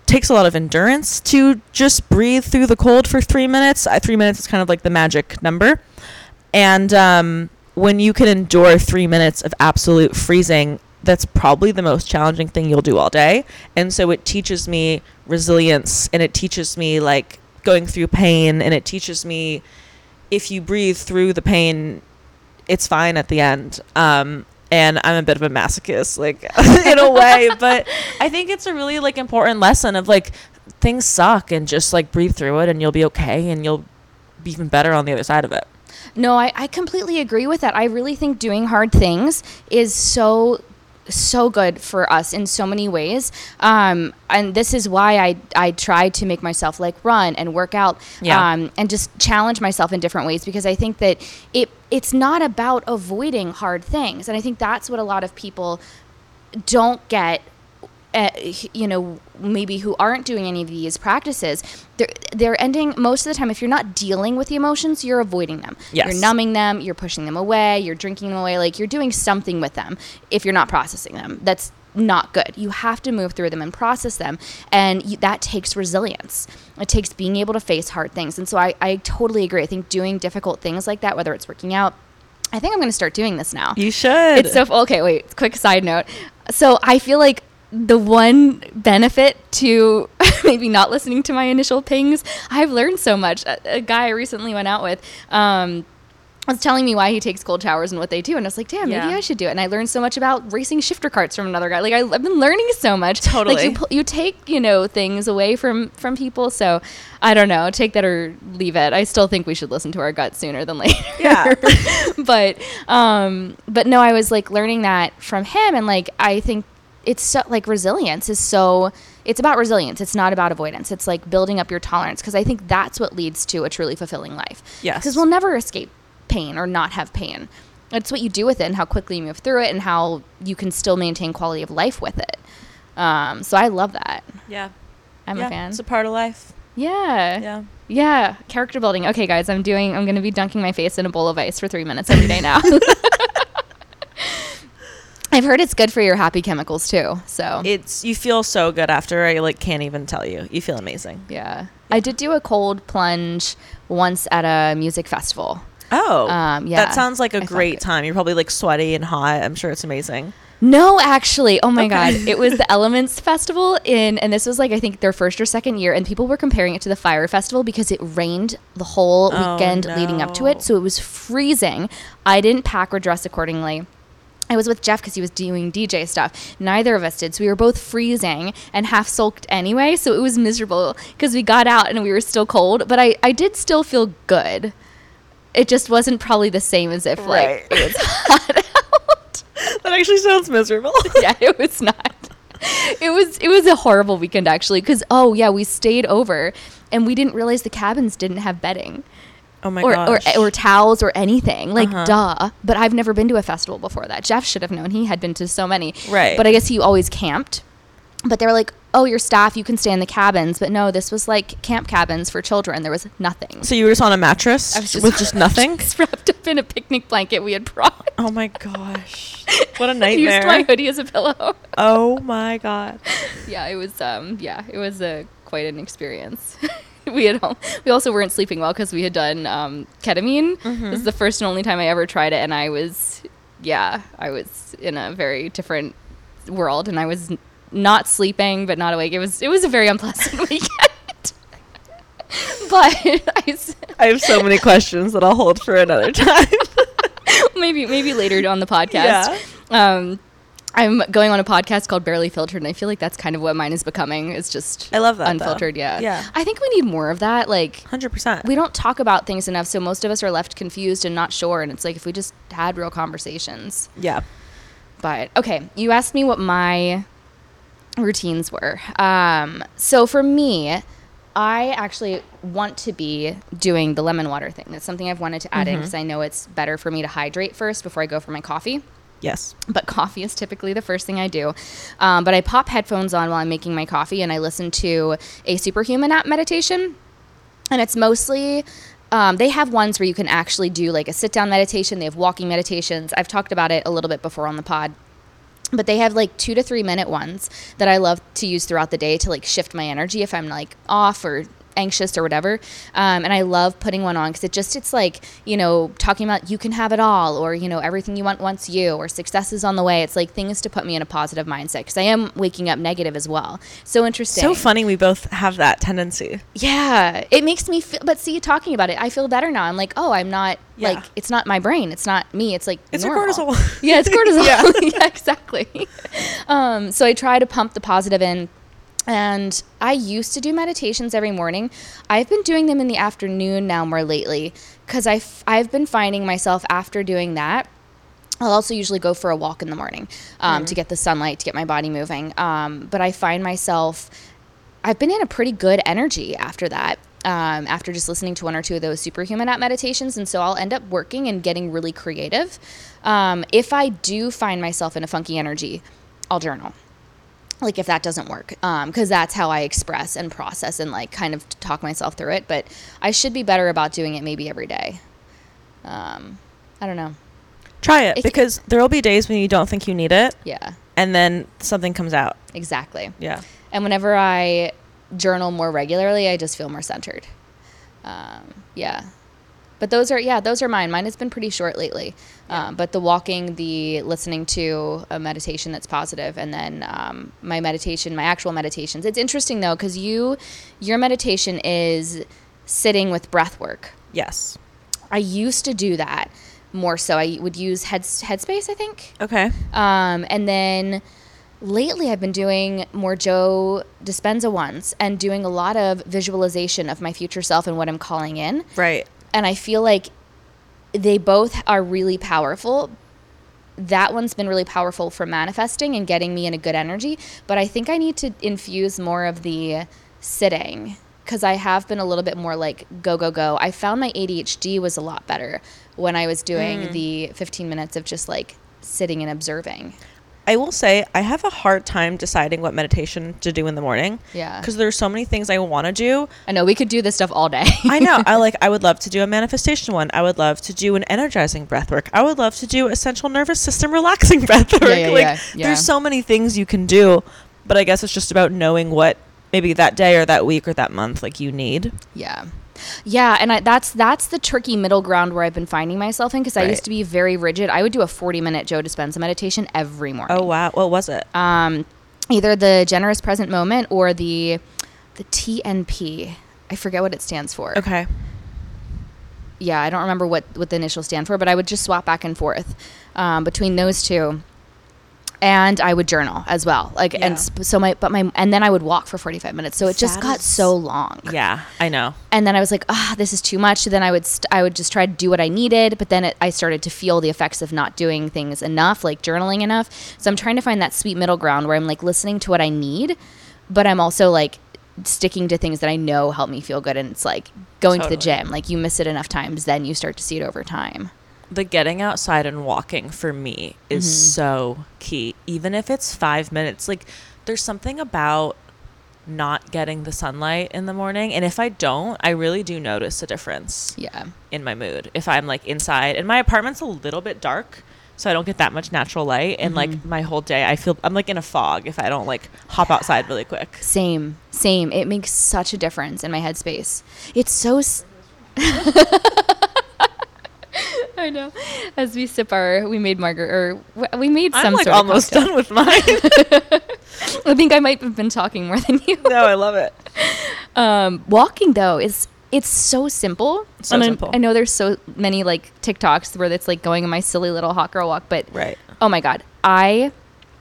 takes a lot of endurance to just breathe through the cold for three minutes. Uh, three minutes is kind of like the magic number, and um, when you can endure three minutes of absolute freezing. That's probably the most challenging thing you'll do all day. And so it teaches me resilience and it teaches me like going through pain and it teaches me if you breathe through the pain, it's fine at the end. Um, and I'm a bit of a masochist, like in a way, but I think it's a really like important lesson of like things suck and just like breathe through it and you'll be okay and you'll be even better on the other side of it. No, I, I completely agree with that. I really think doing hard things is so so good for us in so many ways. Um, and this is why I, I try to make myself like run and work out Yeah. um, and just challenge myself in different ways because I think that it it's not about avoiding hard things. And I think that's what a lot of people don't get uh, you know maybe who aren't doing any of these practices they're they're ending most of the time if you're not dealing with the emotions you're avoiding them Yes. you're numbing them you're pushing them away you're drinking them away like you're doing something with them if you're not processing them that's not good. You have to move through them and process them. And you, that takes resilience. It takes being able to face hard things. And so I, I totally agree. I think doing difficult things like that, whether it's working out, I think I'm going to start doing this now. You should. It's so, okay, wait, quick side note. So I feel like the one benefit to maybe not listening to my initial pings, I've learned so much. A, a guy I recently went out with, um, was telling me why he takes cold showers and what they do, and I was like, "Damn, maybe Yeah. I should do it." And I learned so much about racing shifter karts from another guy. Like I, I've been learning so much. Totally. Like you, you take you know things away from from people. So I don't know, take that or leave it. I still think we should listen to our gut sooner than later. Yeah. but um, but no, I was like learning that from him, and like I think it's so like resilience is so. It's about resilience. It's not about avoidance. It's like building up your tolerance because I think that's what leads to a truly fulfilling life. Yes. Because we'll never escape pain or not have pain. It's what you do with it and how quickly you move through it and how you can still maintain quality of life with it. Um, so I love that. yeah. I'm yeah, a fan. It's a part of life. yeah. Yeah. Yeah. Character building. Okay, guys, I'm doing, I'm going to be dunking my face in a bowl of ice for three minutes every day now. I've heard it's good for your happy chemicals too. So It's you feel so good after. I like can't even tell you. You feel amazing. yeah. I did do a cold plunge once at a music festival. Oh, Um, yeah. That sounds like a I great time. You're probably like sweaty and hot. I'm sure it's amazing. No, actually. Oh my Okay. god. It was the Elements Festival in and this was like I think their first or second year and people were comparing it to the Fyre Festival because it rained the whole Oh, weekend leading up to it. So it was freezing. I didn't pack or dress accordingly. I was with Jeff because he was doing DJ stuff. Neither of us did. So we were both freezing and half soaked anyway. So it was miserable because we got out and we were still cold. But I, I did still feel good. It just wasn't probably the same as if like Right. it was hot out. That actually sounds miserable. yeah, it was not. It was it was a horrible weekend actually because oh yeah we stayed over and we didn't realize the cabins didn't have bedding oh my or, or gosh. or towels or anything like Uh-huh. duh. But I've never been to a festival before that. Jeff should have known. He had been to so many. Right. But I guess he always camped. But they were like, oh, your staff, you can stay in the cabins. But no, this was like camp cabins for children. There was nothing. so you were just on a mattress just with just nothing. just wrapped up in a picnic blanket we had brought. oh my gosh, what a nightmare. Used my hoodie as a pillow. oh my god. yeah, it was um yeah, it was a quite an experience. we had al- we also weren't sleeping well because we had done um, ketamine. This is the first and only time I ever tried it, and I was yeah, I was in a very different world, and I was n- not sleeping but not awake. It was it was a very unpleasant weekend. but I have so many questions that I'll hold for another time. maybe maybe later on the podcast. Um, I'm going on a podcast called Barely Filtered, and I feel like that's kind of what mine is becoming. It's just I love that, though. unfiltered. Yeah, Yeah. I think we need more of that. Like Hundred percent. we don't talk about things enough, so most of us are left confused and not sure. And it's like if we just had real conversations. Yeah. But okay, you asked me what my routines were. Um, so for me, I actually want to be doing the lemon water thing. That's something I've wanted to add in because I know it's better for me to hydrate first before I go for my coffee Yes. but coffee is typically the first thing I do. Um, but I pop headphones on while I'm making my coffee and I listen to a superhuman app meditation. And it's mostly, um, they have ones where you can actually do like a sit down meditation. They have walking meditations. I've talked about it a little bit before on the pod. But they have like two to three minute ones that I love to use throughout the day to like shift my energy if I'm like off or anxious or whatever. Um, and I love putting one on because it just, it's like, you know, talking about you can have it all or, you know, everything you want wants you or success is on the way. It's like things to put me in a positive mindset because I am waking up negative as well. So interesting. So funny. We both have that tendency. Yeah, it makes me feel. But see, talking about it, I feel better now. I'm like, oh, I'm not Yeah. like it's not my brain. It's not me. It's like It's cortisol. Yeah, it's cortisol. Yeah. yeah. exactly. Um, so I try to pump the positive in. And I used to do meditations every morning. I've been doing them in the afternoon now more lately because I've, I've been finding myself after doing that. I'll also usually go for a walk in the morning um, to get the sunlight, to get my body moving. Um, but I find myself I've been in a pretty good energy after that. Um, after just listening to one or two of those superhuman app meditations, and so I'll end up working and getting really creative. Um, if I do find myself in a funky energy, I'll journal. Like if that doesn't work, because that's how I express and process and like kind of talk myself through it. But I should be better about doing it maybe every day. Um, I don't know. Try it If- because there will be days when you don't think you need it, Yeah. and then something comes out. Exactly. Yeah. And whenever I journal more regularly, I just feel more centered. Um, yeah. But those are yeah, those are mine. Mine has been pretty short lately. Um, but the walking, the listening to a meditation that's positive, and then um, my meditation, my actual meditations. It's interesting though because you, your meditation is sitting with breath work. Yes. I used to do that more so. I would use Head Headspace, I think. Okay. Um, and then lately I've been doing more Joe Dispenza ones and doing a lot of visualization of my future self and what I'm calling in. Right. And I feel like they both are really powerful. That one's been really powerful for manifesting and getting me in a good energy, but I think I need to infuse more of the sitting because I have been a little bit more like go go go. I found my ADHD was a lot better when I was doing mm. the 15 minutes of just like sitting and observing. I will say I have a hard time deciding what meditation to do in the morning. Yeah. Because there's so many things I want to do. I know we could do this stuff all day. I know. I like. I would love to do a manifestation one. I would love to do an energizing breath work. I would love to do a central nervous system relaxing breath work. Yeah, yeah, like, yeah, yeah. There's so many things you can do, but I guess it's just about knowing what maybe that day or that week or that month like you need. Yeah. Yeah, and I, that's that's the tricky middle ground where I've been finding myself in because right. I used to be very rigid. I would do a 40 minute Joe Dispenza meditation every morning. Oh wow, what was it? Um, either the generous present moment or the the TNP. I forget what it stands for. Okay. Yeah, I don't remember what what the initials stand for, but I would just swap back and forth um, between those two and I would journal as well. Like yeah. and so my but my and then I would walk for 45 minutes. So it just got so long. Yeah, I know. And then I was like, "Ah, oh, this is too much." So then I would st- I would just try to do what I needed, but then it, I started to feel the effects of not doing things enough, like journaling enough. So I'm trying to find that sweet middle ground where I'm like listening to what I need, but I'm also like sticking to things that I know help me feel good and it's like going totally. to the gym. Like you miss it enough times, then you start to see it over time the getting outside and walking for me is mm-hmm. so key. Even if it's five minutes, like there's something about not getting the sunlight in the morning. And if I don't, I really do notice a difference. Yeah. In my mood. If I'm like inside and my apartment's a little bit dark, so I don't get that much natural light. And mm-hmm. like my whole day, I feel I'm like in a fog if I don't like hop outside really quick. Same, same. It makes such a difference in my headspace. It's so. S- I know. As we sip our, we made margaret, or we made some. I'm like sort almost done with mine. I think I might have been talking more than you. No, I love it. Um, walking though is it's so simple. So simple. I, I know there's so many like TikToks where it's like going on my silly little hot girl walk, but right. Oh my god, I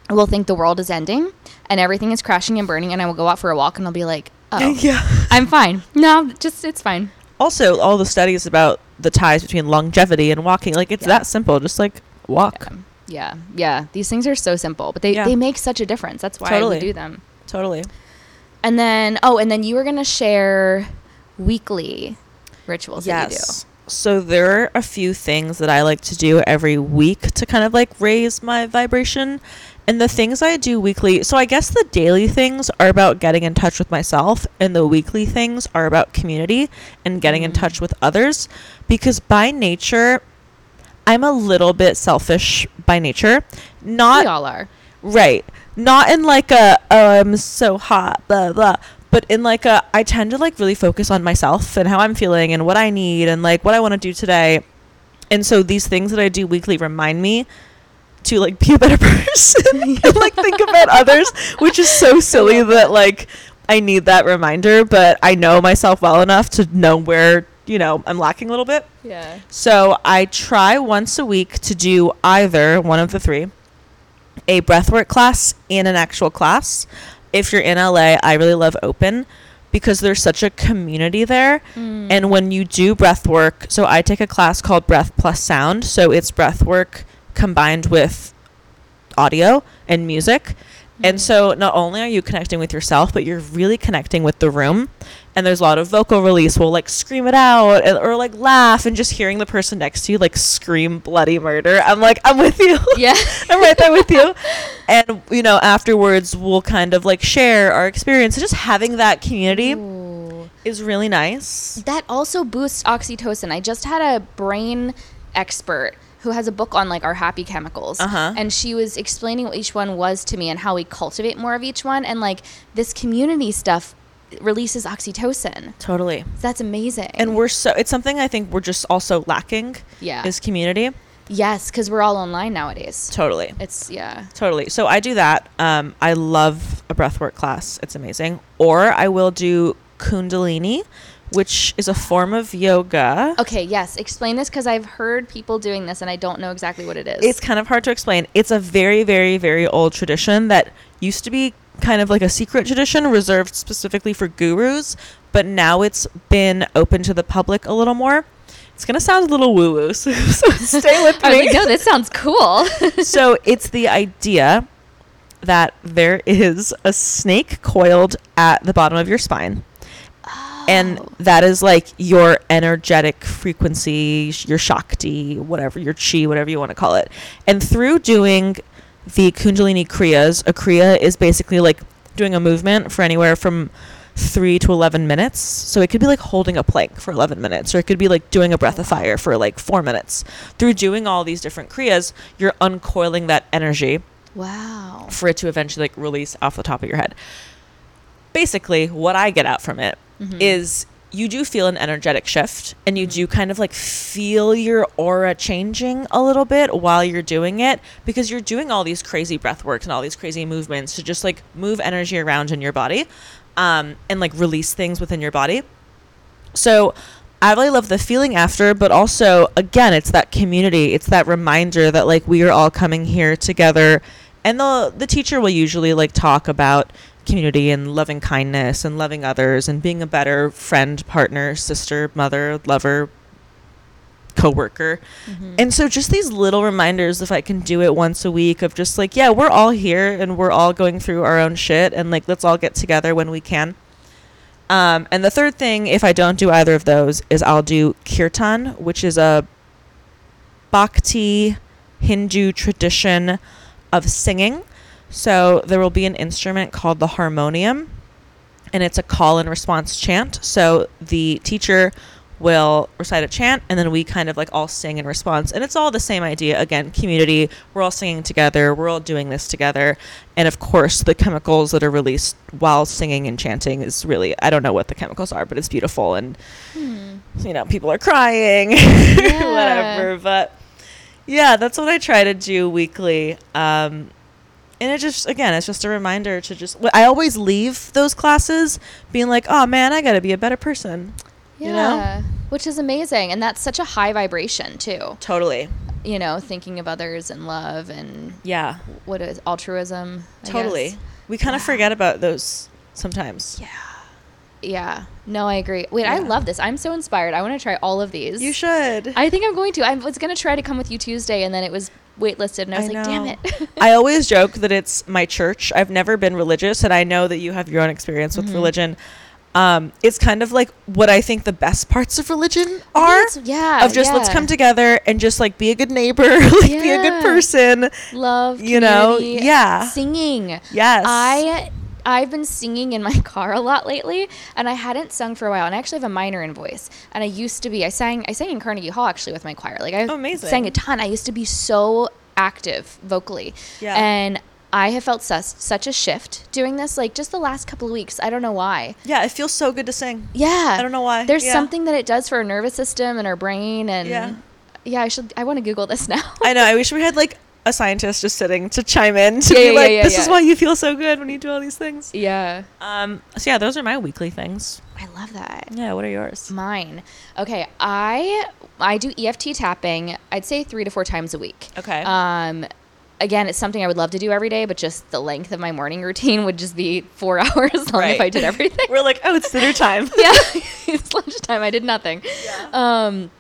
will think the world is ending and everything is crashing and burning, and I will go out for a walk and I'll be like, oh, yeah, I'm fine. No, just it's fine also all the studies about the ties between longevity and walking like it's yeah. that simple just like walk yeah. yeah. yeah these things are so simple but they, yeah. they make such a difference that's why totally. i do them totally and then oh and then you were going to share weekly rituals yes. that you do so there are a few things that I like to do every week to kind of like raise my vibration and the things I do weekly, so I guess the daily things are about getting in touch with myself, and the weekly things are about community and getting mm. in touch with others. Because by nature, I'm a little bit selfish by nature. Not we all are. Right. Not in like a oh I'm so hot, blah blah. But in like a I tend to like really focus on myself and how I'm feeling and what I need and like what I want to do today. And so these things that I do weekly remind me to like be a better person and like think about others, which is so silly that like I need that reminder, but I know myself well enough to know where, you know, I'm lacking a little bit. Yeah. So I try once a week to do either one of the three a breathwork class and an actual class. If you're in LA, I really love open because there's such a community there. Mm. And when you do breath work, so I take a class called Breath Plus Sound. So it's breath work combined with audio and music. Mm-hmm. And so not only are you connecting with yourself, but you're really connecting with the room. And there's a lot of vocal release. We'll like scream it out and, or like laugh and just hearing the person next to you like scream bloody murder. I'm like, I'm with you. Yeah. I'm right there with you. And, you know, afterwards we'll kind of like share our experience. So just having that community Ooh. is really nice. That also boosts oxytocin. I just had a brain expert who has a book on like our happy chemicals. Uh-huh. And she was explaining what each one was to me and how we cultivate more of each one. And like this community stuff releases oxytocin. Totally. So that's amazing. And we're so it's something I think we're just also lacking. Yeah. Is community. yes, because we're all online nowadays. Totally. It's yeah. Totally. So I do that. Um, I love a breathwork class. It's amazing. Or I will do Kundalini, which is a form of yoga. Okay, yes. Explain this because I've heard people doing this and I don't know exactly what it is. It's kind of hard to explain. It's a very, very, very old tradition that used to be kind of like a secret tradition reserved specifically for gurus, but now it's been open to the public a little more. It's gonna sound a little woo woo, so, so stay with I was me. like, no, this sounds cool. so it's the idea that there is a snake coiled at the bottom of your spine. And that is like your energetic frequency, your Shakti, whatever, your Chi, whatever you want to call it. And through doing the Kundalini Kriyas, a Kriya is basically like doing a movement for anywhere from three to 11 minutes. So it could be like holding a plank for 11 minutes, or it could be like doing a breath of fire for like four minutes. Through doing all these different Kriyas, you're uncoiling that energy wow. for it to eventually like release off the top of your head. Basically, what I get out from it is Mhm. you do feel an energetic shift and you do kind of like feel your aura changing a little bit while you're doing it because you're doing all these crazy breath works and all these crazy movements to just like move energy around in your body um, and like release things within your body. So I really love the feeling after, but also again, it's that community. It's that reminder that like we are all coming here together, and the the teacher will usually like talk about community and loving kindness and loving others and being a better friend, partner, sister, mother, lover, coworker. Mhm. And so just these little reminders if I can do it once a week of just like, yeah, we're all here and we're all going through our own shit and like let's all get together when we can. Um, and the third thing, if I don't do either of those, is I'll do kirtan, which is a bhakti Hindu tradition of singing. So there will be an instrument called the harmonium, and it's a call and response chant. So the teacher will recite a chant, and then we kind of like all sing in response. And it's all the same idea. Again, community. We're all singing together. We're all doing this together. And of course, the chemicals that are released while singing and chanting is really I don't know what the chemicals are, but it's beautiful. And Hmm. you know, people are crying, whatever. But yeah, that's what I try to do weekly. Um, and it just, again, it's just a reminder to just, I always leave those classes being like, oh man, I got to be a better person. Yeah. You know? Which is amazing. And that's such a high vibration, too. Totally. You know, thinking of others and love and Yeah, what is altruism. I totally. guess. We kind of Wow. forget about those sometimes. Yeah. Yeah. No, I agree. Wait, I love this. I'm so inspired. I want to try all of these. You should. I think I'm going to. I was going to try to come with you Tuesday, and then it was waitlisted, and I was I like, damn it. I always joke that it's my church. I've never been religious, and I know that you have your own experience with Mhm. religion. Um, it's kind of like what I think the best parts of religion are. Yeah. of just let's come together and just like be a good neighbor, like be a good person. Love, you know, yeah. Singing. Yes. I I've been singing in my car a lot lately, and I hadn't sung for a while. And I actually have a minor in voice, and I used to be. I sang. I sang in Carnegie Hall actually with my choir. Like I Oh, amazing. sang a ton. I used to be so active vocally, Yeah. and I have felt sus- such a shift doing this. Like just the last couple of weeks. I don't know why. yeah, it feels so good to sing. Yeah, I don't know why. There's Yeah. something that it does for our nervous system and our brain, and Yeah. yeah, I should. I want to Google this now. I know. I wish we had like a scientist just sitting to chime in to Yeah, be yeah, like, yeah, this is why you feel so good when you do all these things. yeah, Um. So yeah, those are my weekly things. I love that. Yeah. What are yours? Mine. Okay, I I do EFT tapping. I'd say three to four times a week. Okay. Um, again, it's something I would love to do every day, but just the length of my morning routine would just be four hours long if I did everything. We're like, oh, it's dinner time. yeah, it's lunchtime. I did nothing. Um,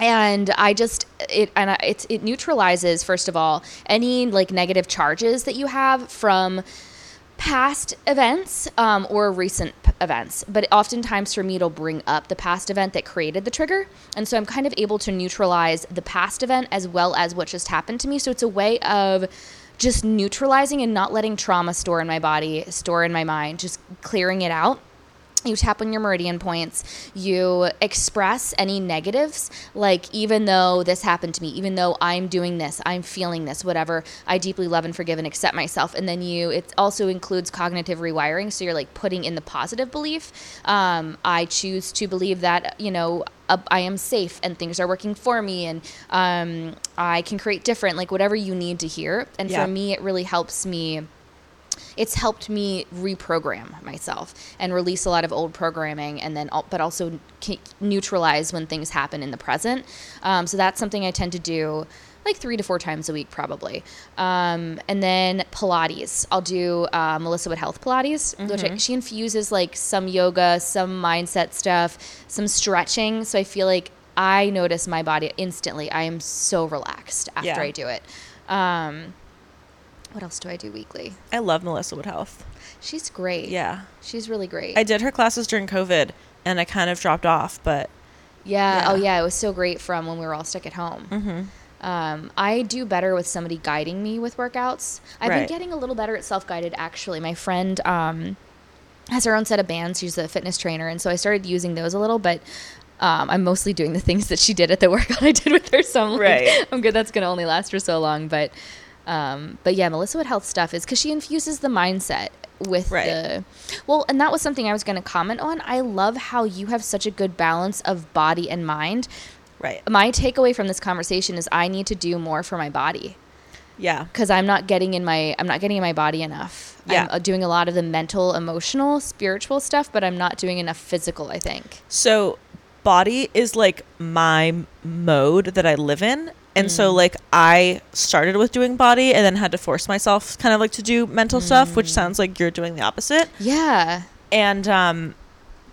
and I just it and I, it it neutralizes first of all any like negative charges that you have from past events um, or recent events. But oftentimes for me, it'll bring up the past event that created the trigger, and so I'm kind of able to neutralize the past event as well as what just happened to me. So it's a way of just neutralizing and not letting trauma store in my body, store in my mind, just clearing it out you tap on your meridian points you express any negatives like even though this happened to me even though i'm doing this i'm feeling this whatever i deeply love and forgive and accept myself and then you it also includes cognitive rewiring so you're like putting in the positive belief um, i choose to believe that you know I am safe and things are working for me and um, I can create different, like whatever you need to hear. And yeah. for me, it really helps me it's helped me reprogram myself and release a lot of old programming and then but also neutralize when things happen in the present. Um, so that's something i tend to do like three to four times a week probably. Um, and then pilates. I'll do uh, melissa wood health pilates mm-hmm. which I, she infuses like some yoga some mindset stuff some stretching. So i feel like i notice my body instantly. I am so relaxed after yeah. i do it. Um, what else do I do weekly? I love Melissa Wood Health. She's great. Yeah. She's really great. I did her classes during COVID and I kind of dropped off, but. Yeah. yeah. Oh, yeah. It was so great from when we were all stuck at home. Mm-hmm. Um, I do better with somebody guiding me with workouts. I've right. been getting a little better at self guided, actually. My friend um, has her own set of bands. She's a fitness trainer. And so I started using those a little, but um, I'm mostly doing the things that she did at the workout I did with her. So I'm, like, right. I'm good. That's going to only last for so long. But um, but yeah, Melissa Wood Health stuff is because she infuses the mindset with right. the well and that was something i was going to comment on. I love how you have such a good balance of body and mind. Right. My takeaway from this conversation is i need to do more for my body. Yeah. Because i'm not getting in my i'm not getting in my body enough. Yeah. i'm uh, doing a lot of the mental emotional spiritual stuff but i'm not doing enough physical i think. So body is like my mode that i live in and mm. so like I started with doing body and then had to force myself kind of like to do mental mm. stuff, which mm. sounds like you're doing the opposite. Yeah. And um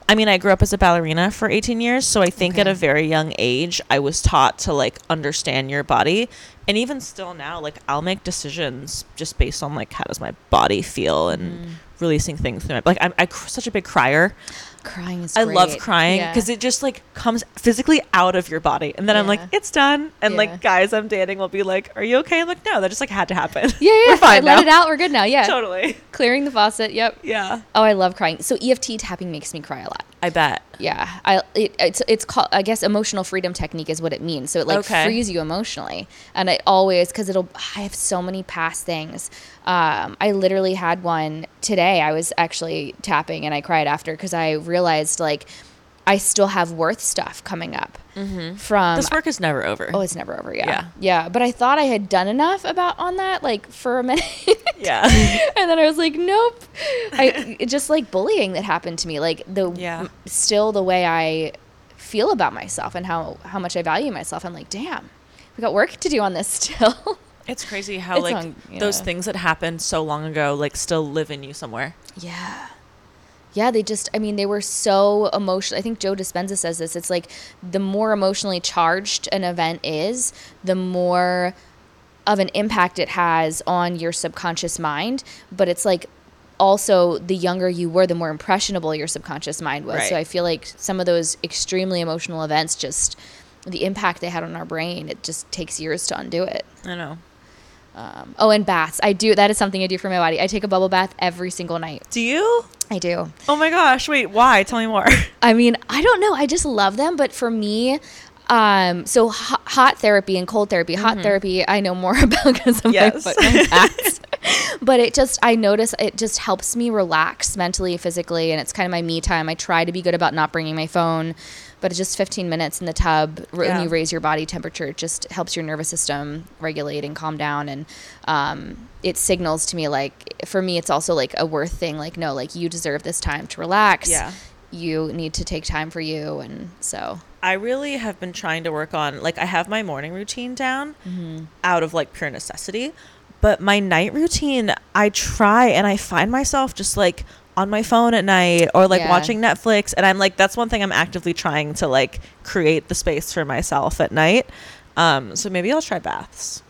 I mean, I grew up as a ballerina for 18 years, so I think okay. at a very young age I was taught to like understand your body. And even still now, like I'll make decisions just based on like how does my body feel and mm. releasing things through my like I'm, I'm such a big crier. Crying is I love crying because yeah. it just like comes physically out of your body. And then yeah. I'm like, it's done. And yeah. like guys I'm dating will be like, Are you okay? I'm like, no, that just like had to happen. Yeah, yeah. We're fine. Now. Let it out. We're good now. Yeah. Totally. Clearing the faucet. Yep. Yeah. Oh, I love crying. So EFT tapping makes me cry a lot. I bet. Yeah. I it, it's it's called I guess emotional freedom technique is what it means. So it like okay. frees you emotionally. And I always cuz it'll I have so many past things um, I literally had one today. I was actually tapping and I cried after because I realized like I still have worth stuff coming up mm-hmm. from this work is never over. Oh, it's never over. Yeah. yeah, yeah. But I thought I had done enough about on that, like for a minute. yeah, and then I was like, nope. I just like bullying that happened to me, like the yeah. still the way I feel about myself and how how much I value myself. I'm like, damn, we got work to do on this still. It's crazy how it's like on, yeah. those things that happened so long ago like still live in you somewhere. Yeah. Yeah, they just I mean, they were so emotional. I think Joe Dispenza says this. It's like the more emotionally charged an event is, the more of an impact it has on your subconscious mind, but it's like also the younger you were, the more impressionable your subconscious mind was. Right. So I feel like some of those extremely emotional events just the impact they had on our brain, it just takes years to undo it. I know. Um, oh, and baths. I do. That is something I do for my body. I take a bubble bath every single night. Do you? I do. Oh my gosh! Wait, why? Tell me more. I mean, I don't know. I just love them, but for me, um, so hot, hot therapy and cold therapy. Hot mm-hmm. therapy, I know more about because of yes. my foot baths. but it just, I notice it just helps me relax mentally, physically, and it's kind of my me time. I try to be good about not bringing my phone but it's just 15 minutes in the tub when yeah. you raise your body temperature it just helps your nervous system regulate and calm down. And um, it signals to me like for me it's also like a worth thing like no like you deserve this time to relax. Yeah. You need to take time for you. And so. I really have been trying to work on like i have my morning routine down mm-hmm. out of like pure necessity but my night routine i try and i find myself just like on my phone at night or like yeah. watching Netflix and I'm like that's one thing I'm actively trying to like create the space for myself at night. Um so maybe I'll try baths.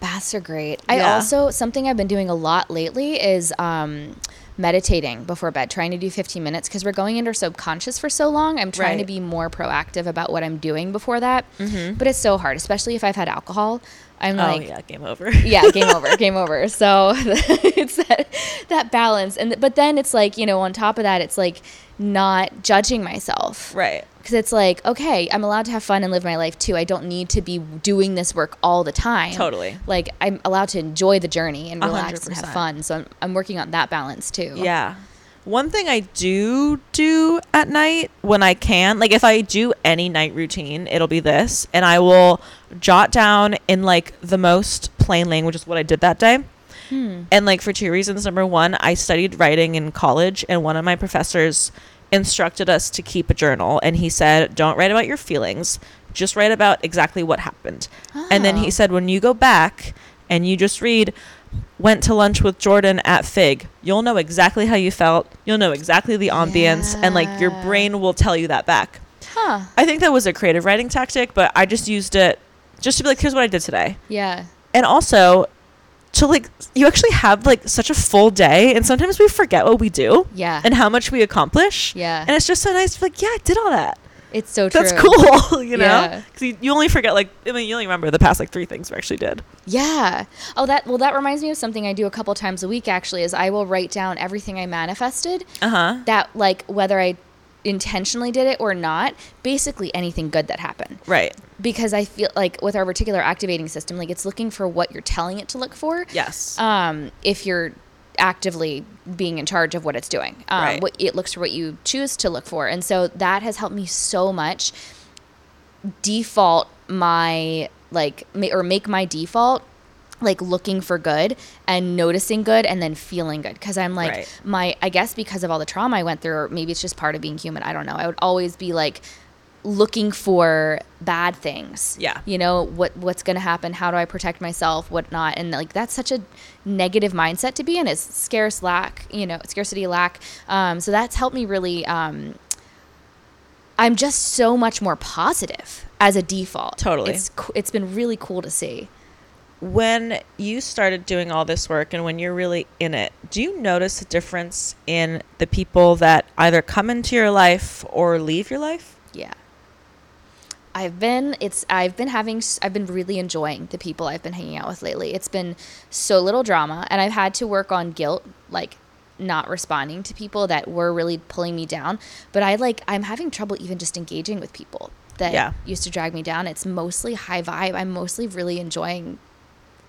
Baths are great. I also something I've been doing a lot lately is um, meditating before bed, trying to do 15 minutes because we're going into subconscious for so long. I'm trying right. to be more proactive about what I'm doing before that. Mm-hmm. But it's so hard, especially if I've had alcohol. I'm oh, like, yeah, game over. yeah, game over, game over. So it's that that balance, and but then it's like you know, on top of that, it's like not judging myself, right? Because it's like, okay, I'm allowed to have fun and live my life too. I don't need to be doing this work all the time. Totally. Like I'm allowed to enjoy the journey and relax 100%. and have fun. So I'm I'm working on that balance too. Yeah. One thing I do do at night when I can, like if I do any night routine, it'll be this, and I will jot down in like the most plain language is what I did that day. Hmm. And like for two reasons. Number one, I studied writing in college, and one of my professors instructed us to keep a journal, and he said, "Don't write about your feelings, just write about exactly what happened." Oh. And then he oh. said, when you go back and you just read went to lunch with Jordan at Fig, you'll know exactly how you felt. You'll know exactly the ambience, yeah. and like your brain will tell you that back. Huh. I think that was a creative writing tactic, but I just used it just to be like, here's what I did today. Yeah. And also to like, you actually have like such a full day, and sometimes we forget what we do. Yeah. And how much we accomplish. Yeah. And it's just so nice to be like, yeah, I did all that. It's so true. That's cool, you know? Because yeah. you, you, only forget, like, I mean, you only remember the past, like, three things we actually did. Yeah. Oh, that, well, that reminds me of something I do a couple times a week, actually, is I will write down everything I manifested. Uh huh. That, like, whether I intentionally did it or not, basically anything good that happened. Right. Because I feel like with our reticular activating system, like, it's looking for what you're telling it to look for. Yes. Um, if you're actively being in charge of what it's doing. Um, right. what, it looks for what you choose to look for. And so that has helped me so much default my like or make my default like looking for good and noticing good and then feeling good because i'm like right. my i guess because of all the trauma i went through or maybe it's just part of being human i don't know i would always be like looking for bad things. Yeah. You know, what what's going to happen? How do I protect myself? What not? And like that's such a negative mindset to be in. It's scarce lack, you know, scarcity lack. Um, so that's helped me really um, I'm just so much more positive as a default. Totally. It's it's been really cool to see. When you started doing all this work and when you're really in it, do you notice a difference in the people that either come into your life or leave your life? Yeah. I've been it's I've been having I've been really enjoying the people I've been hanging out with lately. It's been so little drama and I've had to work on guilt like not responding to people that were really pulling me down, but I like I'm having trouble even just engaging with people that yeah. used to drag me down. It's mostly high vibe. I'm mostly really enjoying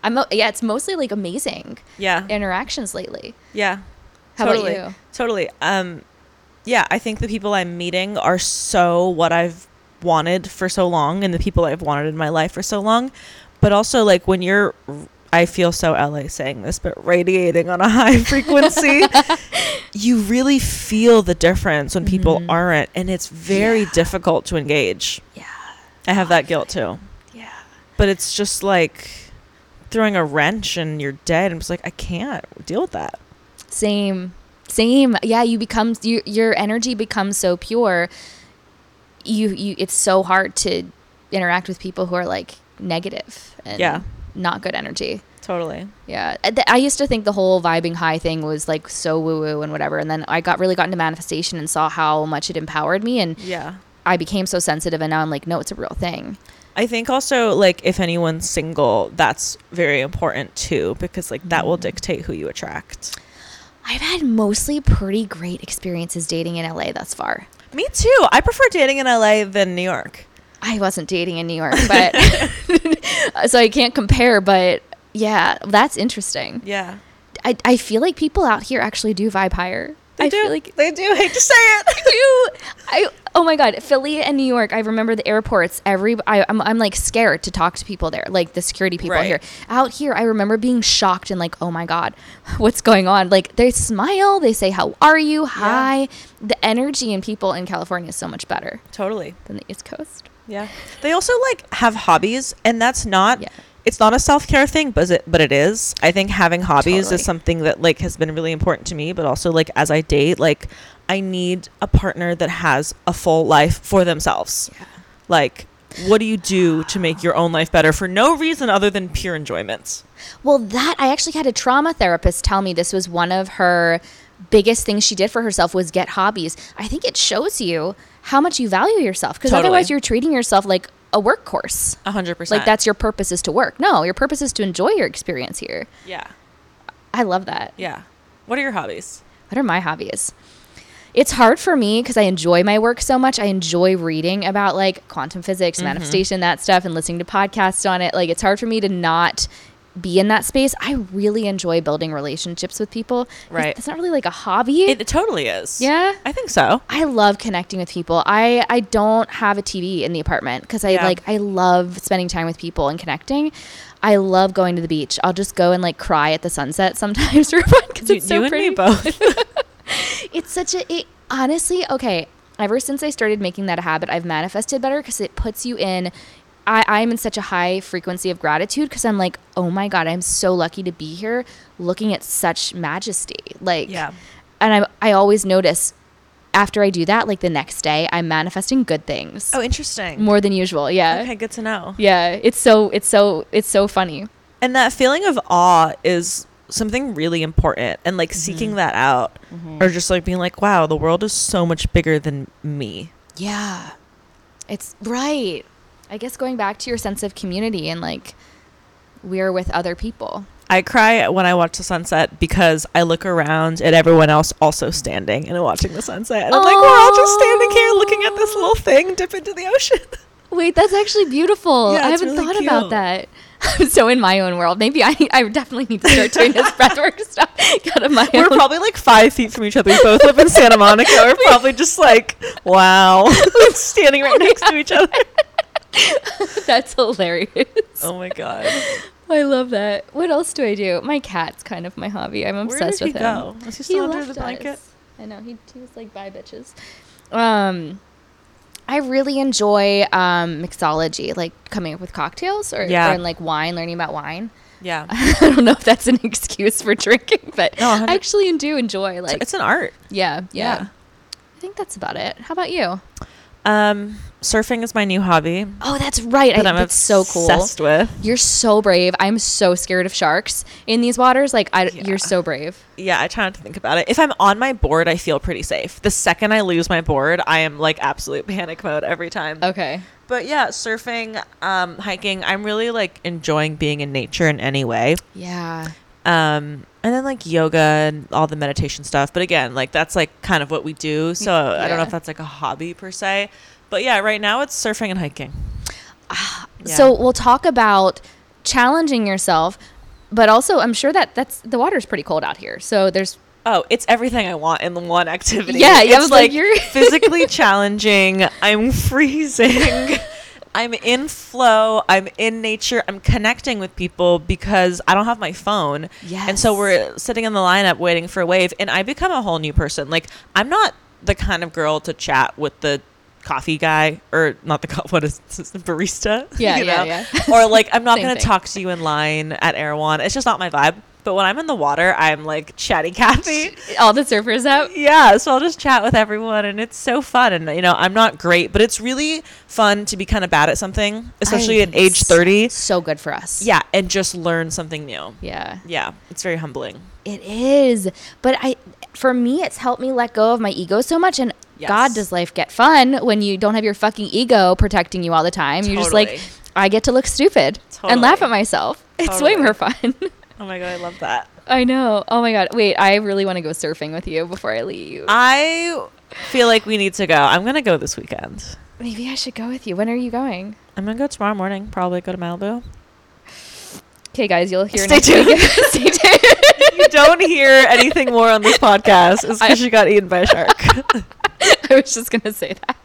I'm yeah, it's mostly like amazing. Yeah. Interactions lately. Yeah. How totally. about you? Totally. Um yeah, I think the people I'm meeting are so what I've wanted for so long and the people I've wanted in my life for so long. But also, like, when you're, I feel so LA saying this, but radiating on a high frequency, you really feel the difference when people mm-hmm. aren't. And it's very yeah. difficult to engage. Yeah. I have that guilt too. Yeah. But it's just like throwing a wrench and you're dead. I'm just like, I can't deal with that. Same. Same. Yeah. You become, you, your energy becomes so pure you you it's so hard to interact with people who are like negative and yeah. not good energy. Totally. Yeah. Uh, I used to think the whole vibing high thing was like so woo woo and whatever. And then I got really got into manifestation and saw how much it empowered me. And yeah, I became so sensitive. And now I'm like, no, it's a real thing. I think also like if anyone's single, that's very important too, because like that mm. will dictate who you attract. I've had mostly pretty great experiences dating in LA thus far. Me too. I prefer dating in LA than New York. I wasn't dating in New York, but so I can't compare. But yeah, that's interesting. Yeah. I, I feel like people out here actually do vibe higher. They I do. like they do. I hate to say it. I do. I oh my god, Philly and New York. I remember the airports. Every I, I'm I'm like scared to talk to people there, like the security people right. here. Out here, I remember being shocked and like, oh my god, what's going on? Like they smile, they say how are you, hi. Yeah. The energy in people in California is so much better. Totally. Than the East Coast. Yeah. They also like have hobbies, and that's not. Yeah it's not a self-care thing but it but it is i think having hobbies totally. is something that like has been really important to me but also like as i date like i need a partner that has a full life for themselves yeah. like what do you do to make your own life better for no reason other than pure enjoyments? Well, that I actually had a trauma therapist tell me this was one of her biggest things she did for herself was get hobbies. I think it shows you how much you value yourself because Totally. otherwise you're treating yourself like a workhorse. A hundred percent. Like that's your purpose is to work. No, your purpose is to enjoy your experience here. yeah, I love that. yeah. What are your hobbies? What are my hobbies? It's hard for me because I enjoy my work so much. I enjoy reading about like quantum physics, Mm-hmm. manifestation, that stuff, and listening to podcasts on it. Like, it's hard for me to not be in that space. I really enjoy building relationships with people. Right. It's not really like a hobby. It, it totally is. yeah. I think so. I love connecting with people. I I don't have a TV in the apartment because I Yeah. like I love spending time with people and connecting. I love going to the beach. I'll just go and like cry at the sunset sometimes for fun because it's so you pretty. both. It's such a it, honestly okay. Ever since I started making that a habit, I've manifested better because it puts you in. I, I'm in such a high frequency of gratitude because I'm like, oh my god, I'm so lucky to be here, looking at such majesty. Like, Yeah. and I I always notice after I do that, like the next day, I'm manifesting good things oh, interesting. more than usual. Yeah, Okay, good to know. yeah. It's so it's so it's so funny. And that feeling of awe is something really important. And like mm-hmm. seeking that out, mm-hmm. or just like being like, wow, the world is so much bigger than me. Yeah. It's right. I guess going back to your sense of community and like we're with other people. I cry when I watch the sunset because I look around at everyone else also standing and watching the sunset. And I'm like, we're all just standing here looking at this little thing dip into the ocean. Wait, that's actually beautiful. Yeah, I haven't really thought about that. I'm so in my own world. Maybe I I definitely need to start doing this breathwork stuff out of my We're own. probably like five feet from each other. We both live in Santa Monica. We're probably just like, wow, standing right next to each other. that's hilarious. Oh my god. I love that. What else do I do? My cat's kind of my hobby. I'm obsessed he with him. go? Is he still under the blanket? us. I know he, he was like bye bitches. Um, I really enjoy um mixology, like coming up with cocktails or, Yeah. or like wine, learning about wine. Yeah. I don't know if that's an excuse for drinking, but No, I actually do enjoy like it's an art. yeah, yeah, yeah. I think that's about it. How about you? Um, surfing is my new hobby Oh, that's right. I, that I'm that's so cool. obsessed with. You're so brave. I'm so scared of sharks in these waters. Like, I, Yeah. you're so brave. Yeah, I try not to think about it. If I'm on my board, I feel pretty safe. The second I lose my board, I am like absolute panic mode every time. Okay. But yeah, surfing, um, hiking, I'm really like enjoying being in nature in any way. Yeah. Um, and then like yoga and all the meditation stuff. But again, like that's like kind of what we do. So I don't know if that's like a hobby per se. But yeah, right now it's surfing and hiking. Yeah. So we'll talk about challenging yourself, but also I'm sure that that's the water's pretty cold out here. So there's Oh, it's everything I want in the one activity. Yeah, yeah, I it's was like, like you're- physically challenging. I'm freezing. I'm in flow. I'm in nature. I'm connecting with people because I don't have my phone. And so we're sitting in the lineup waiting for a wave, and I become a whole new person. Like I'm not the kind of girl to chat with the coffee guy or not the co- what is this, barista Yeah, you yeah, know? yeah. or like i'm not going to talk to you in line at erewhon it's just not my vibe but when i'm in the water i'm like chatty cathy all the surfers out. yeah so i'll just chat with everyone and it's so fun and you know i'm not great but it's really fun to be kind of bad at something especially I at age 30 So good for us. yeah and just learn something new Yeah. yeah it's very humbling It is. But I for me it's helped me let go of my ego so much and Yes. God does life get fun when you don't have your fucking ego protecting you all the time. You're just like I get to look stupid and laugh at myself. It's way more fun. oh my god i love that I know. Oh my god. Wait, I really want to go surfing with you before I leave. i feel like we need to go i'm gonna go this weekend Maybe I should go with you. When are you going? i'm gonna go tomorrow morning probably go to malibu Okay, guys, you'll hear Stay tuned. Stay tuned. you don't hear anything more on this podcast, it's because you got eaten by a shark. I was just gonna say that.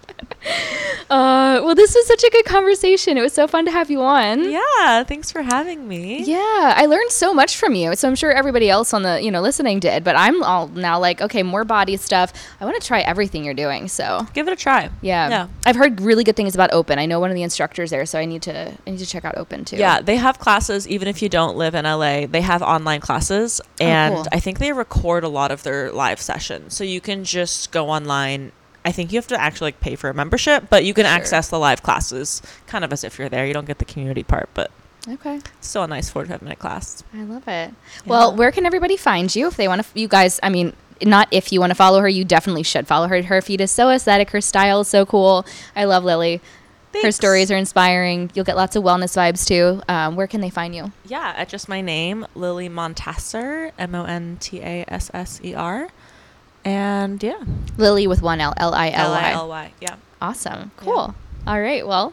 Uh, well, this was such a good conversation. It was so fun to have you on. yeah, thanks for having me. Yeah, I learned so much from you. So I'm sure everybody else on the you know listening did. But I'm all now like, okay, more body stuff. I want to try everything you're doing. So Give it a try. yeah. Yeah. I've heard really good things about Open. I know one of the instructors there, so I need to I need to check out Open too. Yeah, they have classes even if you don't live in LA. They have online classes and cool. I think they record a lot of their live sessions. So you can just go online I think you have to actually like pay for a membership, but you can Sure. access the live classes kind of as if you're there. You don't get the community part, but Okay. still a nice 45 minute class. I love it. Well, where can everybody find you if they want to? F- you guys, I mean, not if you want to follow her, you definitely should follow her. Her feed is so aesthetic. Her style is so cool. I love Lily. Her stories are inspiring. You'll get lots of wellness vibes too. Um, where can they find you? Yeah, at just my name, Lily Montasser, M O N T A S S E R. And yeah, Lily with one L, L I L L I Y. L Y. Yeah. Awesome. Cool. All right. Well,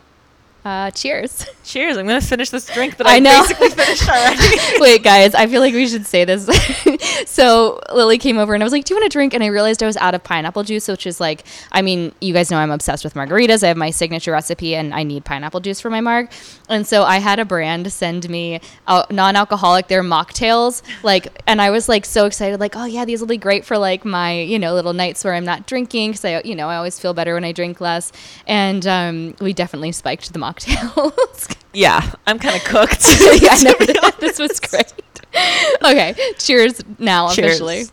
uh, cheers. Cheers. I'm going to finish this drink that I I, know. basically finished already. Wait, guys, I feel like we should say this. so Lily came over and I was like, "Do you want a drink?" And I realized I was out of pineapple juice, which is like, I mean, you guys know I'm obsessed with margaritas. I have my signature recipe, and I need pineapple juice for my marg. And so I had a brand send me uh, non-alcoholic their mocktails, like, and I was like so excited, like, oh yeah, these will be great for like my you know little nights where I'm not drinking because I you know I always feel better when I drink less. And um, we definitely spiked the mocktails. yeah, I'm kind of cooked. yeah, I know. this was great. Okay, cheers now Cheers. officially.